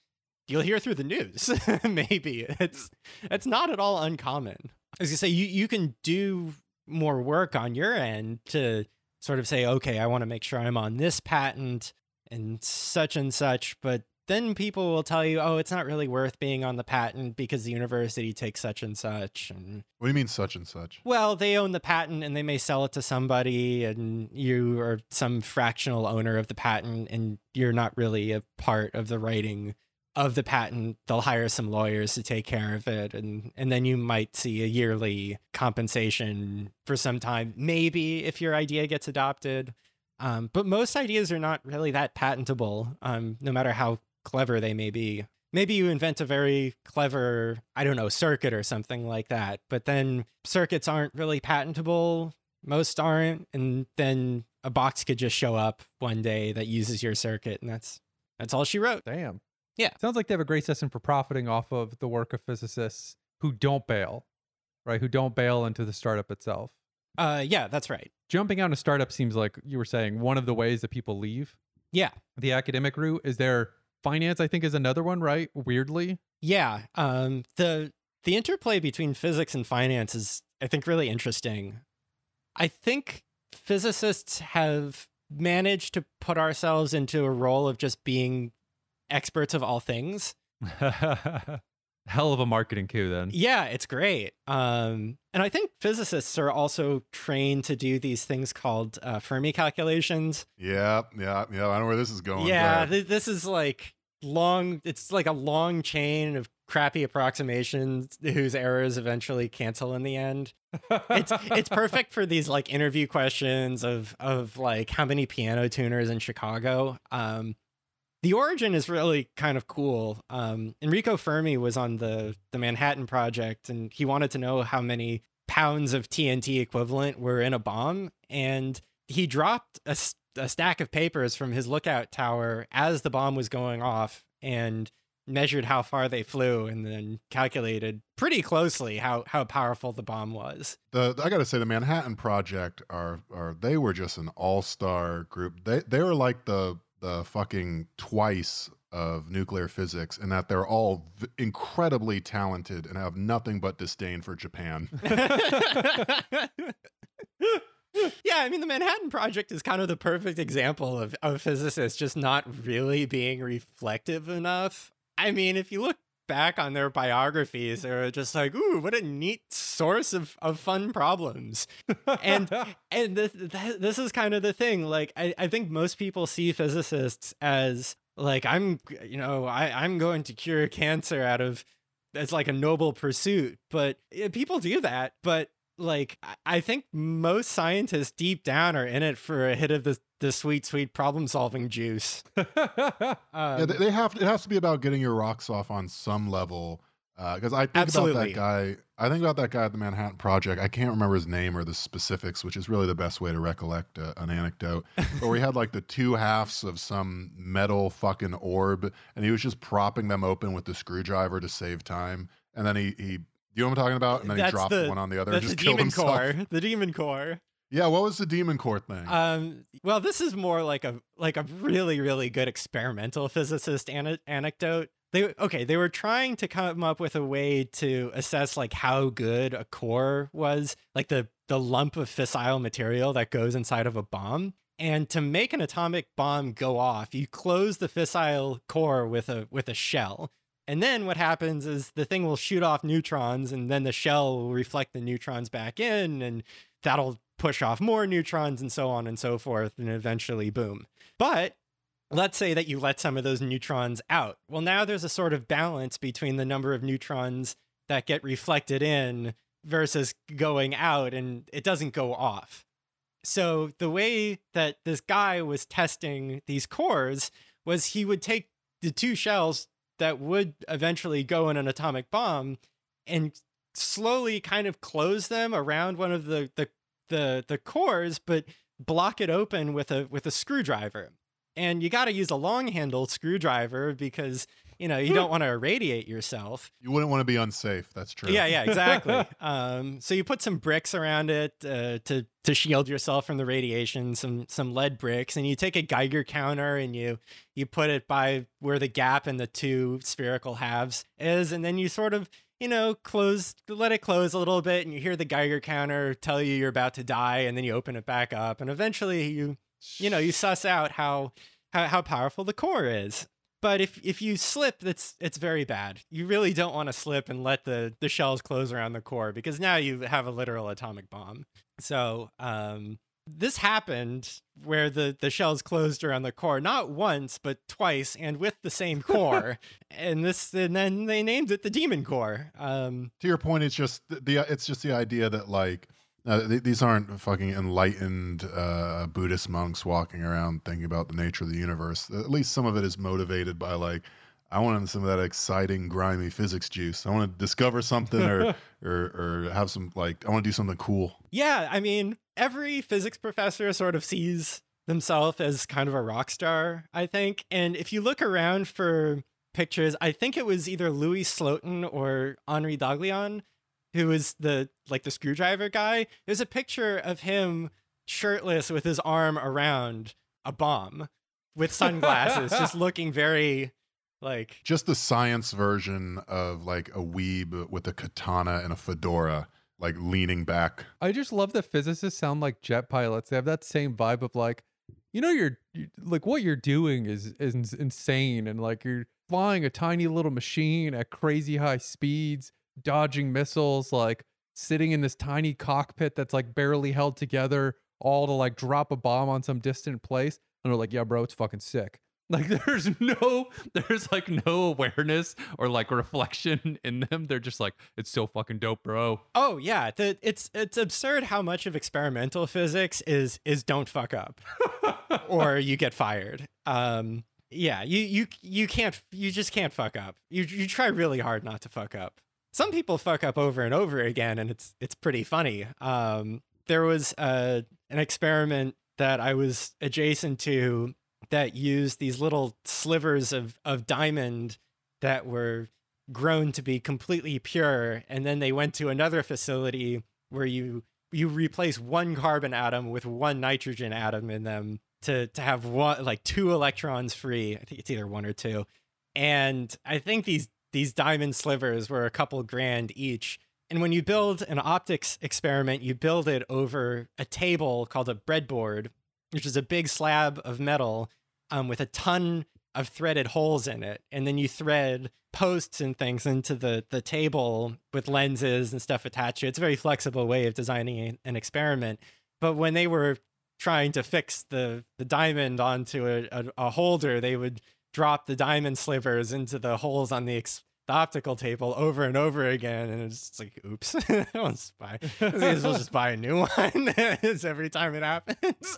you'll hear through the news. Maybe it's it's not at all uncommon. As you say you you can do more work on your end to sort of say, okay, I want to make sure I'm on this patent and such and such, but then people will tell you, oh, it's not really worth being on the patent because the university takes such and such. And What do you mean such and such? well, they own the patent and they may sell it to somebody, and you are some fractional owner of the patent, and you're not really a part of the writing of the patent. They'll hire some lawyers to take care of it, and and then you might see a yearly compensation for some time, maybe if your idea gets adopted. Um, but most ideas are not really that patentable, um, no matter how clever they may be. Maybe you invent a very clever, I don't know, circuit or something like that, but then circuits aren't really patentable. Most aren't, and then a box could just show up one day that uses your circuit, and that's that's all she wrote. Damn. Yeah. Sounds like they have a great system for profiting off of the work of physicists who don't bail, right? Who don't bail into the startup itself. Uh, yeah, that's right. Jumping out of startup seems like you were saying one of the ways that people leave Yeah, the academic route. Is there finance? I think is another one, right? Weirdly. yeah. Um, the the interplay between physics and finance is, I think, really interesting. I think physicists have managed to put ourselves into a role of just being experts of all things Hell of a marketing coup then. Yeah, it's great. Um, and I think physicists are also trained to do these things called uh, Fermi calculations. Yeah, yeah, yeah. I know where this is going. yeah, th- this is like long. It's like a long chain of crappy approximations whose errors eventually cancel in the end. It's it's perfect for these like interview questions of of like how many piano tuners in Chicago. Um, the origin is really kind of cool. Um, Enrico Fermi was on the the Manhattan Project, and he wanted to know how many pounds of TNT equivalent were in a bomb, and he dropped a stack of papers from his lookout tower as the bomb was going off, and measured how far they flew, and then calculated pretty closely how how powerful the bomb was. the I got to say the Manhattan Project are are they were just an all star group. They they were like the the fucking twice of nuclear physics and that they're all v- incredibly talented and have nothing but disdain for Japan. yeah, I mean, the Manhattan Project is kind of the perfect example of, of physicists just not really being reflective enough. I mean, if you look back on their biographies, they're just like, ooh, what a neat source of, of fun problems. And and this, th- this is kind of the thing. Like, I, I think most people see physicists as like, I'm, you know, I, I'm going to cure cancer out of, it's like a noble pursuit. But people do that. But like, I think most scientists deep down are in it for a hit of the, the sweet, sweet problem solving juice. yeah, Um, they, they have it has to be about getting your rocks off on some level. Because I think about that guy. I think about that guy at the Manhattan Project. I can't remember his name or the specifics, which is really the best way to recollect uh, an anecdote. But we had like the two halves of some metal fucking orb, and he was just propping them open with the screwdriver to save time. And then he, he you know what I'm talking about? And then he dropped the- one on the other and that's the just killed demon himself. core. The demon core. Yeah, what was the demon core thing? Um, well, this is more like a like a really really good experimental physicist ane- anecdote. They okay, they were trying to come up with a way to assess like how good a core was, like the the lump of fissile material that goes inside of a bomb. And to make an atomic bomb go off, you close the fissile core with a with a shell. And then what happens is the thing will shoot off neutrons and then the shell will reflect the neutrons back in and that'll push off more neutrons and so on and so forth and eventually boom. But let's say that you let some of those neutrons out. Well, now there's a sort of balance between the number of neutrons that get reflected in versus going out and it doesn't go off. So the way that this guy was testing these cores was he would take the two shells that would eventually go in an atomic bomb and slowly kind of close them around one of the the the, the cores but block it open with a with a screwdriver and you got to use a long handle screwdriver because you know you don't want to irradiate yourself you wouldn't want to be unsafe. That's true. yeah, yeah, exactly. um, so you put some bricks around it uh, to to shield yourself from the radiation, some some lead bricks, and you take a Geiger counter and you you put it by where the gap in the two spherical halves is, and then you sort of you know close let it close a little bit, and you hear the Geiger counter tell you you're about to die, and then you open it back up, and eventually you you know you suss out how how, how powerful the core is. But if if you slip that's it's very bad. You really don't want to slip and let the the shells close around the core because now you have a literal atomic bomb. So um this happened where the the shells closed around the core not once but twice and with the same core and this and then they named it the demon core um to your point, it's just the, the it's just the idea that like uh, th- these aren't fucking enlightened uh, Buddhist monks walking around thinking about the nature of the universe. At least some of it is motivated by like I want some of that exciting, grimy physics juice. I want to discover something or or or have some like I want to do something cool. Yeah, I mean, every physics professor sort of sees themselves as kind of a rock star, I think. And if you look around for pictures, I think it was either Louis Slotin or Henri Daghlian, who was the like the screwdriver guy. There's a picture of him shirtless with his arm around a bomb with sunglasses, just looking very like Just the science version of like a weeb with a katana and a fedora, like leaning back. I just love that physicists sound like jet pilots. They have that same vibe of like, you know you're you, like what you're doing is is insane and like you're flying a tiny little machine at crazy high speeds dodging missiles like sitting in this tiny cockpit that's like barely held together all to like drop a bomb on some distant place and they're like yeah bro it's fucking sick like there's no there's like no awareness or like reflection in them they're just like it's so fucking dope bro Oh yeah, the, it's it's absurd how much of experimental physics is is don't fuck up, or you get fired. Um, yeah, you you you can't you just can't fuck up. You you try really hard not to fuck up. Some people fuck up over and over again, and it's it's pretty funny. Um, there was uh, an experiment that I was adjacent to that used these little slivers of of diamond that were grown to be completely pure and then they went to another facility where you you replace one carbon atom with one nitrogen atom in them to to have one like two electrons free. I think it's either one or two. And i think these these diamond slivers were a couple grand each. And when you build an optics experiment you build it over a table called a breadboard which is a big slab of metal um, with a ton of threaded holes in it and then you thread posts and things into the the table with lenses and stuff attached to it. It's a very flexible way of designing an experiment. But when they were trying to fix the the diamond onto a, a, a holder, they would drop the diamond slivers into the holes on the, ex- the optical table over and over again, and it's like, oops, I won't buy. I as just buy a new one. every time it happens.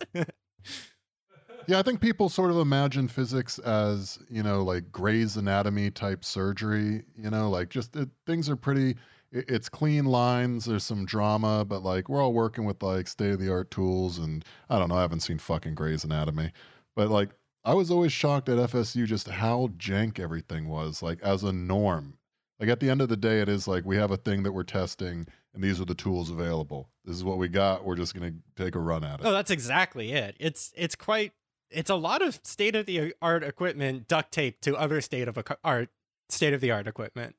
Yeah, I think people sort of imagine physics as, you know, like Grey's Anatomy type surgery, you know, like just it, things are pretty, it, it's clean lines, there's some drama, but like we're all working with like state of the art tools. And I don't know, I haven't seen fucking Grey's Anatomy, but like I was always shocked at FSU just how jank everything was, like as a norm. Like at the end of the day, it is like we have a thing that we're testing and these are the tools available. This is what we got. We're just going to take a run at it. Oh, that's exactly it. It's it's quite it's a lot of state of the art equipment duct taped to other state of a- art state of the art equipment.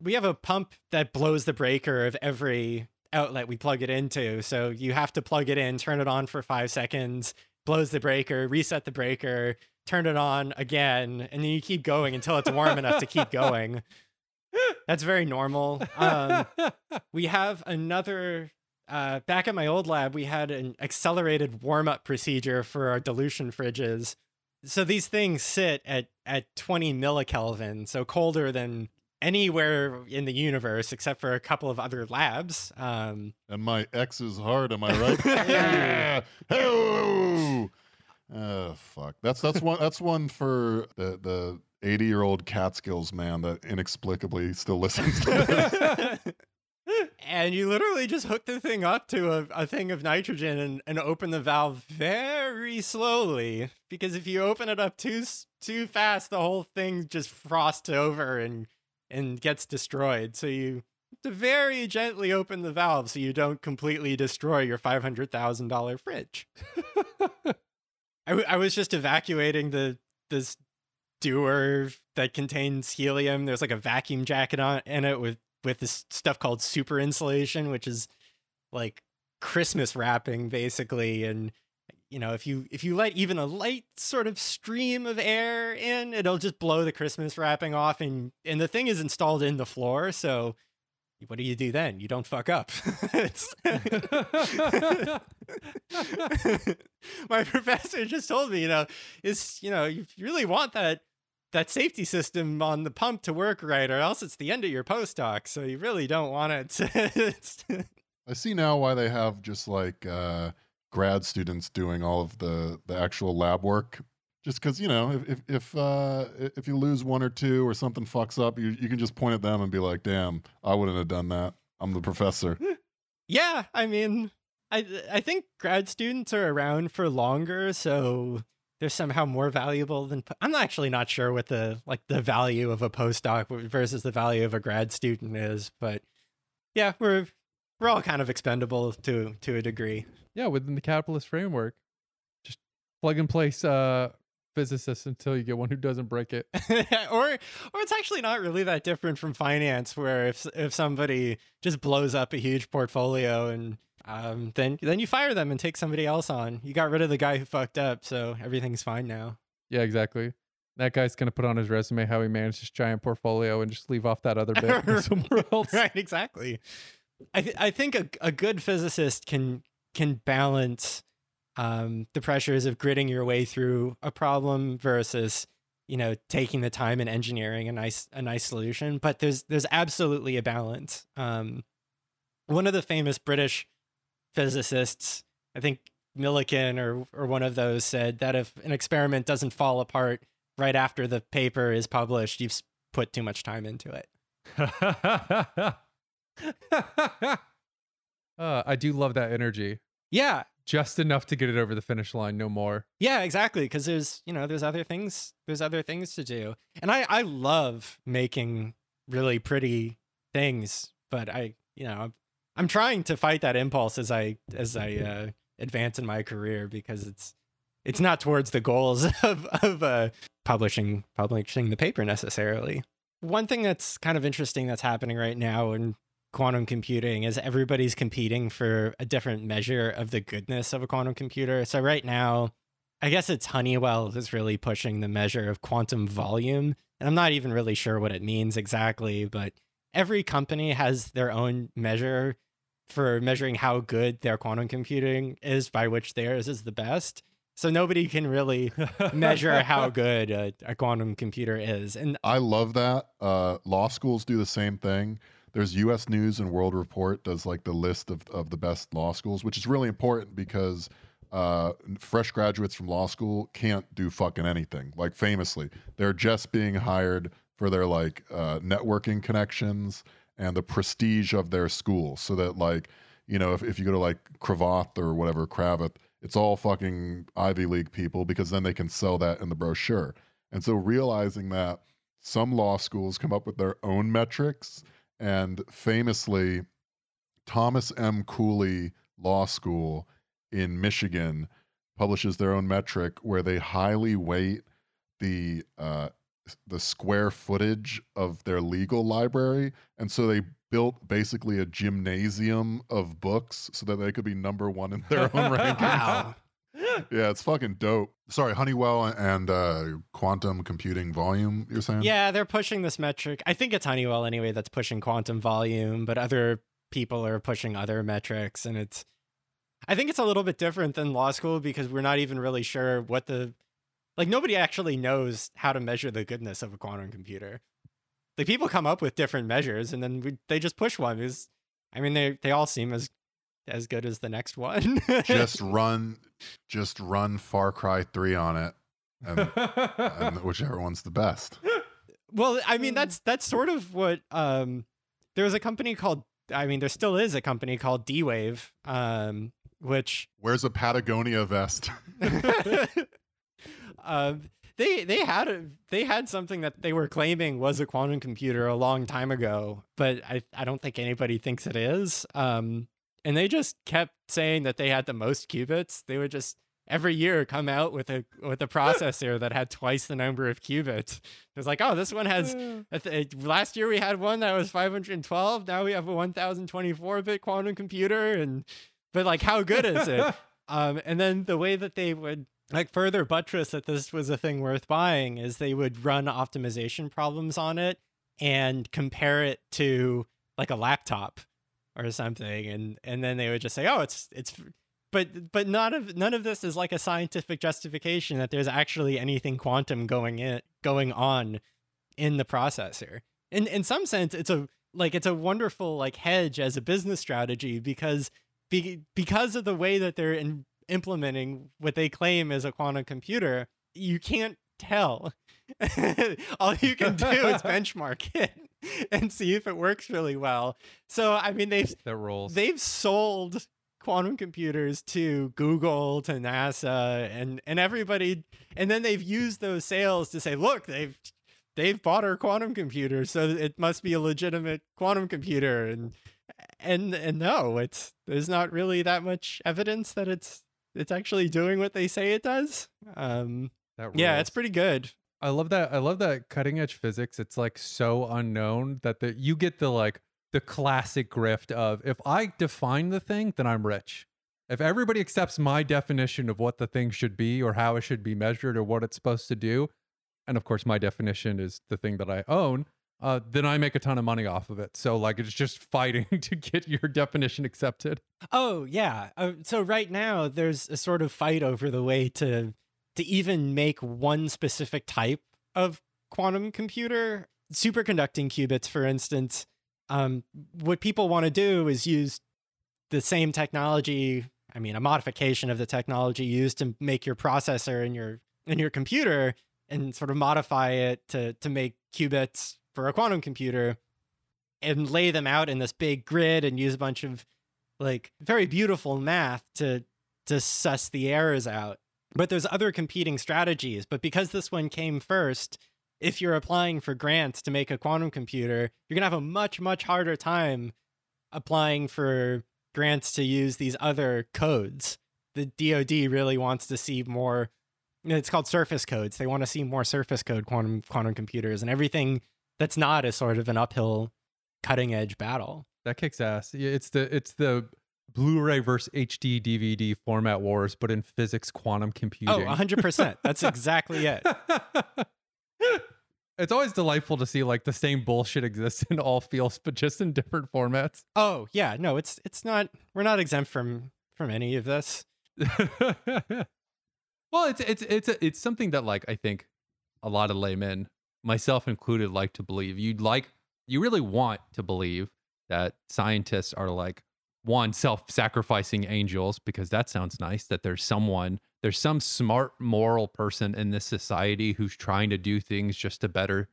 We have a pump that blows the breaker of every outlet we plug it into. So you have to plug it in, turn it on for 5 seconds, blows the breaker, reset the breaker, turn it on again, and then you keep going until it's warm enough to keep going. That's very normal. Um, we have another uh, back at my old lab, we had an accelerated warm up procedure for our dilution fridges. So these things sit at, at 20 millikelvin, so colder than anywhere in the universe except for a couple of other labs. Um, And my X is hard, am I right? yeah. Hey! Oh fuck. That's that's one that's one for the the 80 year old Catskills man that inexplicably still listens to this. and you literally just hook the thing up to a, a thing of nitrogen and, and open the valve very slowly because if you open it up too too fast the whole thing just frosts over and and gets destroyed so you have to very gently open the valve so you don't completely destroy your $500,000 fridge. I, w- I was just evacuating the this dewar that contains helium. There's like a vacuum jacket on in it with with this stuff called super insulation, which is like Christmas wrapping basically. And you know, if you if you let even a light sort of stream of air in, it'll just blow the Christmas wrapping off. And and the thing is installed in the floor, so what do you do then? You don't fuck up. My professor just told me, you know, is you know, you really want that that safety system on the pump to work right, or else it's the end of your postdoc. So you really don't want it to. I see now why they have just like uh, grad students doing all of the the actual lab work. Just because you know, if if if, uh, if you lose one or two or something fucks up, you you can just point at them and be like, "Damn, I wouldn't have done that. I'm the professor." yeah, I mean, I I think grad students are around for longer, so they're somehow more valuable than. I'm actually not sure what the like the value of a postdoc versus the value of a grad student is, but yeah, we're we're all kind of expendable to to a degree. yeah, within the capitalist framework, just plug and place uh physicists until you get one who doesn't break it. or or it's actually not really that different from finance where if if somebody just blows up a huge portfolio and um, then then you fire them and take somebody else on. You got rid of the guy who fucked up, so everything's fine now. Yeah, exactly. That guy's gonna put on his resume how he managed his giant portfolio and just leave off that other bit somewhere else. right, exactly. I th- I think a a good physicist can can balance um, the pressures of gritting your way through a problem versus you know taking the time and engineering a nice a nice solution. But there's there's absolutely a balance. Um, one of the famous British physicists, I think Millikan or or one of those, said that if an experiment doesn't fall apart right after the paper is published, you've put too much time into it. uh, I do love that energy. Yeah, Just enough to get it over the finish line, no more. Yeah, exactly. Because there's you know there's other things there's other things to do, and I I love making really pretty things, but I you know I'm, trying to fight that impulse as I as I uh, advance in my career because it's it's not towards the goals of of uh, publishing publishing the paper necessarily. One thing that's kind of interesting that's happening right now in quantum computing is everybody's competing for a different measure of the goodness of a quantum computer. So right now, I guess it's Honeywell that's really pushing the measure of quantum volume. And I'm not even really sure what it means exactly, but every company has their own measure for measuring how good their quantum computing is, by which theirs is the best. So nobody can really measure how good a, a quantum computer is. And I love that. Uh, law schools do the same thing. There's U.S. News and World Report does like the list of, of the best law schools, which is really important because uh, fresh graduates from law school can't do fucking anything. Like famously, they're just being hired for their like uh, networking connections and the prestige of their school. So that like you know if, if you go to like Cravath or whatever Cravath, it's all fucking Ivy League people because then they can sell that in the brochure. And so realizing that some law schools come up with their own metrics and famously Thomas M. Cooley Law School in Michigan publishes their own metric where they highly weight the uh, the square footage of their legal library, and so they built basically a gymnasium of books so that they could be number one in their own rankings. wow. Yeah, it's fucking dope. Sorry, Honeywell and uh, quantum computing volume. You're saying? Yeah, they're pushing this metric. I think it's Honeywell anyway that's pushing quantum volume, but other people are pushing other metrics and it's I think it's a little bit different than law school because we're not even really sure what the like nobody actually knows how to measure the goodness of a quantum computer. Like people come up with different measures and then we, they just push one. Is I mean they they all seem as as good as the next one. just run, just run Far Cry Three on it, and, and whichever one's the best. Well, I mean that's that's sort of what um there was a company called I mean there still is a company called D-Wave um which Where's a Patagonia vest? um they they had a, they had something that they were claiming was a quantum computer a long time ago, but I I don't think anybody thinks it is. Um and they just kept saying that they had the most qubits. They would just every year come out with a with a processor that had twice the number of qubits. It was like, oh, this one has. Th- Last year we had one that was 512. Now we have a 1024 bit quantum computer, and but like, how good is it? um, and then the way that they would like further buttress that this was a thing worth buying is they would run optimization problems on it and compare it to like a laptop or something. And and then they would just say oh it's it's but but none of none of this is like a scientific justification that there's actually anything quantum going in going on in the processor. In in some sense it's a like it's a wonderful like hedge as a business strategy because be, because of the way that they're in, implementing what they claim is a quantum computer you can't tell. All you can do is benchmark it and see if it works really well. So i mean they've that rolls. they've sold quantum computers to Google, to NASA, and and everybody, and then they've used those sales to say, look, they've they've bought our quantum computer, so it must be a legitimate quantum computer, and and and no, it's there's not really that much evidence that it's it's actually doing what they say it does. Um, that yeah, it's pretty good. I love that. I love that cutting edge physics. It's like so unknown that the you get the like, the classic grift of if I define the thing, then I'm rich. If everybody accepts my definition of what the thing should be or how it should be measured or what it's supposed to do, and of course my definition is the thing that I own, uh, then I make a ton of money off of it. So like it's just fighting to get your definition accepted. Oh yeah. Uh, so right now there's a sort of fight over the way to to even make one specific type of quantum computer, superconducting qubits, for instance. Um, what people want to do is use the same technology. I mean, a modification of the technology used to make your processor and your in your computer, and sort of modify it to to make qubits for a quantum computer and lay them out in this big grid and use a bunch of like very beautiful math to to suss the errors out. But there's other competing strategies. But because this one came first, if you're applying for grants to make a quantum computer, you're gonna have a much, much harder time applying for grants to use these other codes. The DoD really wants to see more it's called surface codes. They want to see more surface code quantum quantum computers and everything that's not a sort of an uphill cutting edge battle. That kicks ass. It's the it's the Blu-ray versus HD DVD format wars, but in physics quantum Oh, computing. 100%. That's exactly it. it's always delightful to see like the same bullshit exists in all fields, but just in different formats. Oh, yeah, no, it's it's not we're not exempt from from any of this. well, it's it's it's a, it's something that like I think a lot of laymen, myself included, like to believe. You'd like you really want to believe that scientists are like one self-sacrificing angels because that sounds nice that there's someone there's some smart moral person in this society who's trying to do things just to better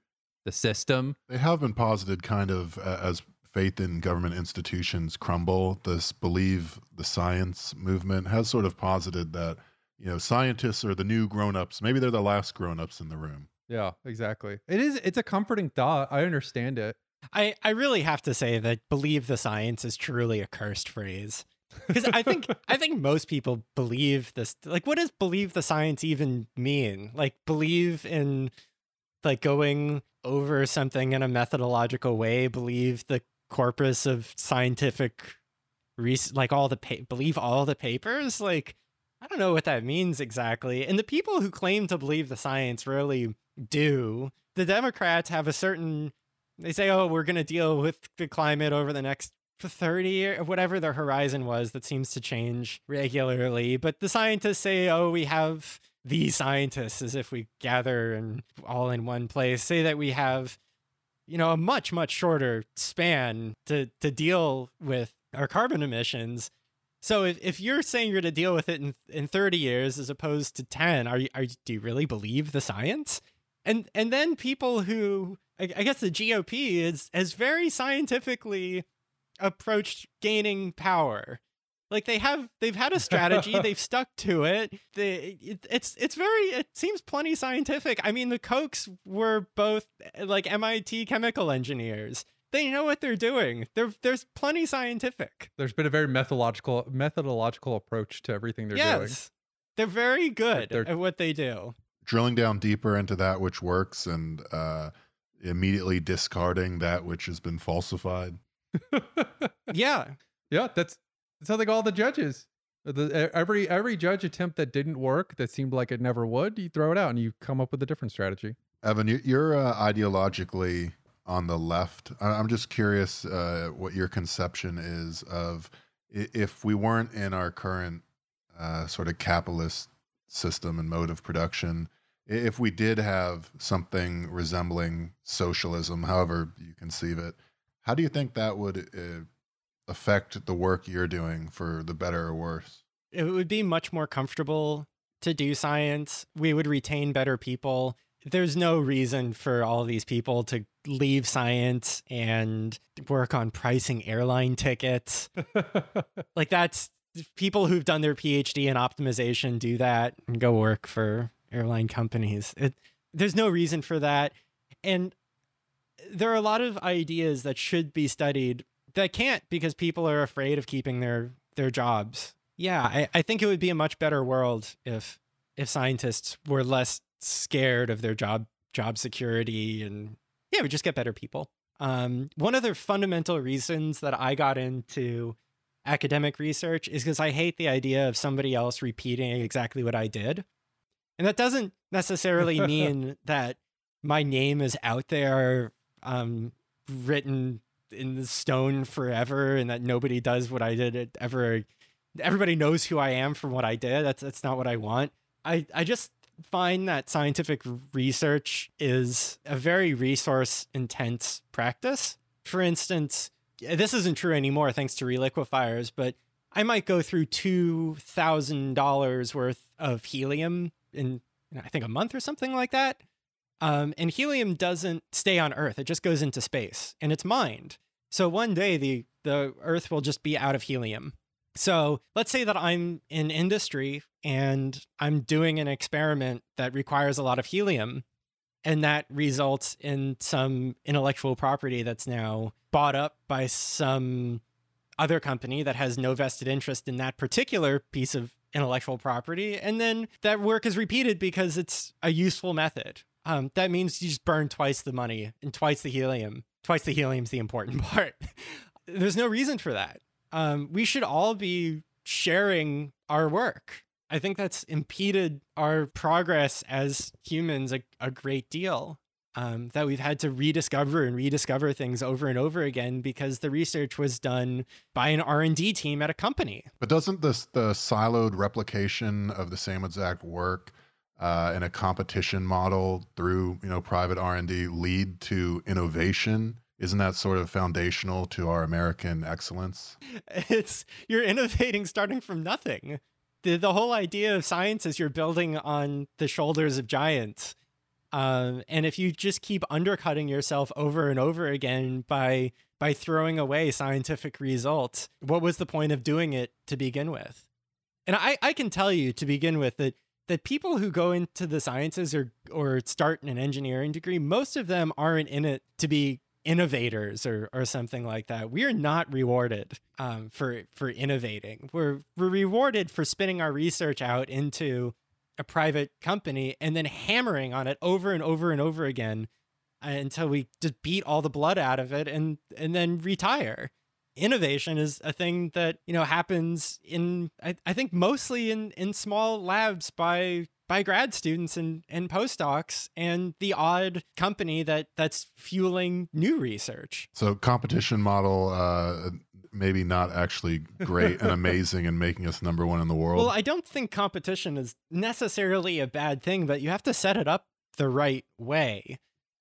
the system They have been posited kind of uh, as faith in government institutions crumble. This believe the science movement has sort of posited that, you know, scientists are the new grown-ups. Maybe they're the last grown-ups in the room. Yeah exactly it is it's a comforting thought i understand it I I really have to say that believe the science is truly a cursed phrase. Because I think I think most people believe this. Like, what does believe the science even mean? Like, believe in like going over something in a methodological way. Believe the corpus of scientific, res- like all the pa- believe all the papers. Like, I don't know what that means exactly. And the people who claim to believe the science really do. The Democrats have a certain they say, oh, we're going to deal with the climate over the next 30 years, whatever their horizon was that seems to change regularly. But the scientists say, oh, we have the scientists as if we gather and all in one place, say that we have, you know, a much, much shorter span to, to deal with our carbon emissions. So if, if you're saying you're to deal with it in, in 30 years as opposed to 10, are you, are do you really believe the science? And and then people who I, I guess the GOP is has very scientifically approached gaining power. Like they have they've had a strategy, they've stuck to it. They it, it's it's very it seems plenty scientific. I mean the Kochs were both like MIT chemical engineers. They know what they're doing. They're there's plenty scientific. there's been a very methodological methodological approach to everything they're doing yes. They're very good They're- at what they do. Drilling down deeper into that which works and uh, immediately discarding that which has been falsified. Yeah. yeah that's that's how they got all the judges the, every every judge attempt that didn't work that seemed like it never would you throw it out and you come up with a different strategy Evan, you- you're uh, ideologically on the left. I- I'm just curious uh, what your conception is of if we weren't in our current uh, sort of capitalist system and mode of production, i- if we did have something resembling socialism, however you conceive it, how do you think that would uh, affect the work you're doing for the better or worse? it would be much more comfortable to do science. We would retain better people. There's no reason for all these people to leave science and work on pricing airline tickets. Like that's people who've done their PhD in optimization do that and go work for airline companies. It, there's no reason for that. And there are a lot of ideas that should be studied that can't because people are afraid of keeping their their jobs. Yeah, I, I think it would be a much better world if if scientists were less scared of their job job security and yeah, we just get better people. Um, one of the fundamental reasons that I got into academic research is because I hate the idea of somebody else repeating exactly what I did. And that doesn't necessarily mean that my name is out there um, written in the stone forever and that nobody does what I did ever. Everybody knows who I am from what I did. That's that's not what I want. I, I just find that scientific research is a very resource intense practice. For instance, this isn't true anymore thanks to reliquefiers, but I might go through $2,000 worth of helium in, I think, a month or something like that. Um, and helium doesn't stay on Earth, it just goes into space and it's mined. So one day the, the Earth will just be out of helium. So let's say that I'm in industry and I'm doing an experiment that requires a lot of helium, and that results in some intellectual property that's now bought up by some other company that has no vested interest in that particular piece of intellectual property. And then that work is repeated because it's a useful method. Um, that means you just burn twice the money and twice the helium. Twice the helium's the important part. There's no reason for that um, we should all be sharing our work. I think that's impeded our progress as humans a, a great deal. Um, that we've had to rediscover and rediscover things over and over again because the research was done by an R&D team at a company. But doesn't this the siloed replication of the same exact work uh, in a competition model through you know private R&D lead to innovation isn't that sort of foundational to our American excellence? It's you're innovating starting from nothing. The the whole idea of science is you're building on the shoulders of giants. Um, and if you just keep undercutting yourself over and over again by by throwing away scientific results, what was the point of doing it to begin with? And I, I can tell you to begin with that that people who go into the sciences or or start an engineering degree, most of them aren't in it to be innovators or or something like that. We are not rewarded um, for for innovating. We're we're rewarded for spinning our research out into a private company and then hammering on it over and over and over again until we just beat all the blood out of it and and then retire. Innovation is a thing that you know happens in I, I think mostly in in small labs by by grad students and, and postdocs and the odd company that that's fueling new research. So competition model uh maybe not actually great and amazing and making us number one in the world. Well, I don't think competition is necessarily a bad thing, but you have to set it up the right way.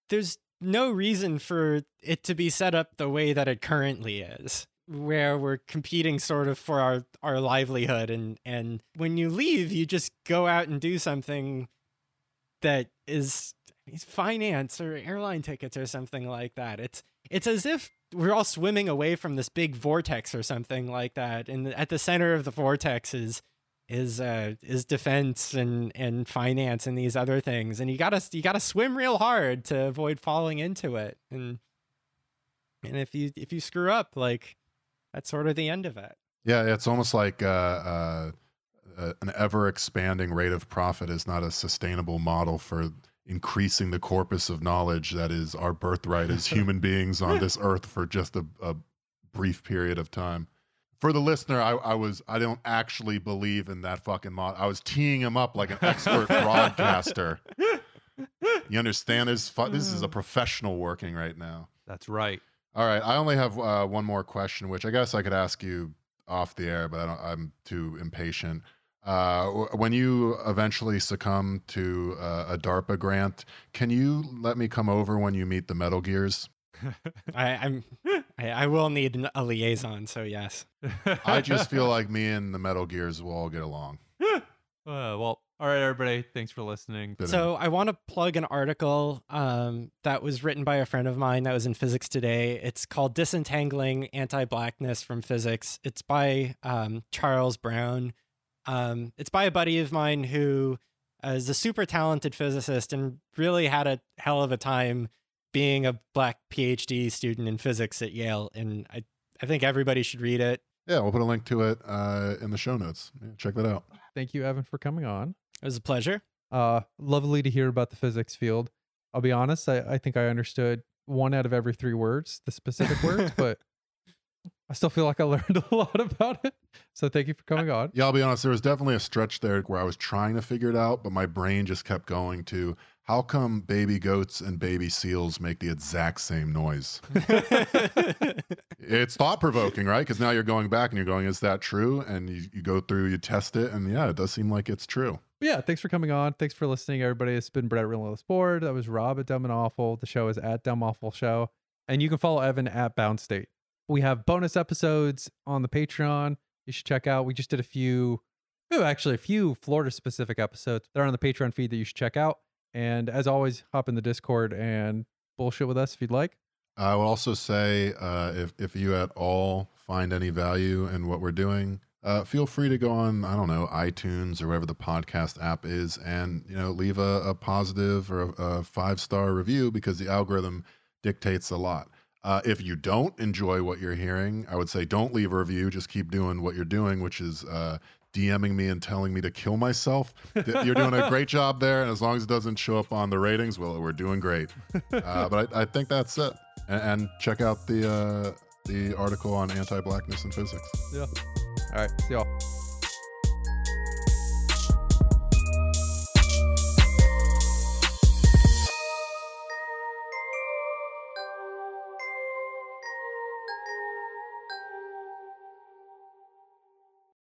There's no reason for it to be set up the way that it currently is where we're competing sort of for our our livelihood and and when you leave you just go out and do something that is finance or airline tickets or something like that it's it's as if we're all swimming away from this big vortex or something like that and at the center of the vortex is is uh is defense and and finance and these other things and you gotta you gotta swim real hard to avoid falling into it and and if you if you screw up like that's sort of the end of it. Yeah, it's almost like uh, uh, uh, an ever expanding rate of profit is not a sustainable model for increasing the corpus of knowledge that is our birthright as human beings on this earth for just a, a, brief period of time. For the listener, I, I, was I don't actually believe in that fucking mod. I was teeing him up like an expert broadcaster. You understand? This this is a professional working right now. That's right. All right, I only have uh, one more question, which I guess I could ask you off the air, but I am too impatient. Uh, when you eventually succumb to uh, a DARPA grant, can you let me come over when you meet the Metal Gears? I, I'm. I, I will need a liaison, so yes. I just feel like me and the Metal Gears will all get along. Uh, well, all right, everybody. Thanks for listening. So I want to plug an article um, that was written by a friend of mine that was in Physics Today. It's called "Disentangling Anti-Blackness from Physics." It's by um, Charles Brown. Um, it's by a buddy of mine who is a super talented physicist and really had a hell of a time being a black PhD student in physics at Yale. And I, I think everybody should read it. Yeah, we'll put a link to it uh, in the show notes. Yeah, check that out. Thank you, Evan, for coming on. It was a pleasure. Uh, lovely to hear about the physics field. I'll be honest, I, I think I understood one out of every three words, the specific words, but I still feel like I learned a lot about it. So thank you for coming on. Yeah, I'll be honest. There was definitely a stretch there where I was trying to figure it out, but my brain just kept going to how come baby goats and baby seals make the exact same noise? it's thought provoking, right? Because now you're going back and you're going, is that true? And you, you go through, you test it, and yeah, it does seem like it's true. But yeah, thanks for coming on. Thanks for listening, everybody. It's been Brett Relentless Board. That was Rob at Dumb and Awful. The show is at Dumb Awful Show. And you can follow Evan at Bound State. We have bonus episodes on the Patreon. You should check out. We just did a few, actually, a few Florida specific episodes. They're on the Patreon feed that you should check out. And as always, hop in the Discord and bullshit with us if you'd like. I will also say uh, if, if you at all find any value in what we're doing, uh, feel free to go on, I don't know, iTunes or wherever the podcast app is and, you know, leave a, a positive or a, a five star review because the algorithm dictates a lot. Uh, if you don't enjoy what you're hearing, I would say don't leave a review. Just keep doing what you're doing, which is uh, DMing me and telling me to kill myself. You're doing a great job there. And as long as it doesn't show up on the ratings, well, we're doing great. Uh, but I, I, think that's it. And, and check out the, uh, the article on anti blackness in physics. Yeah. All right. See y'all.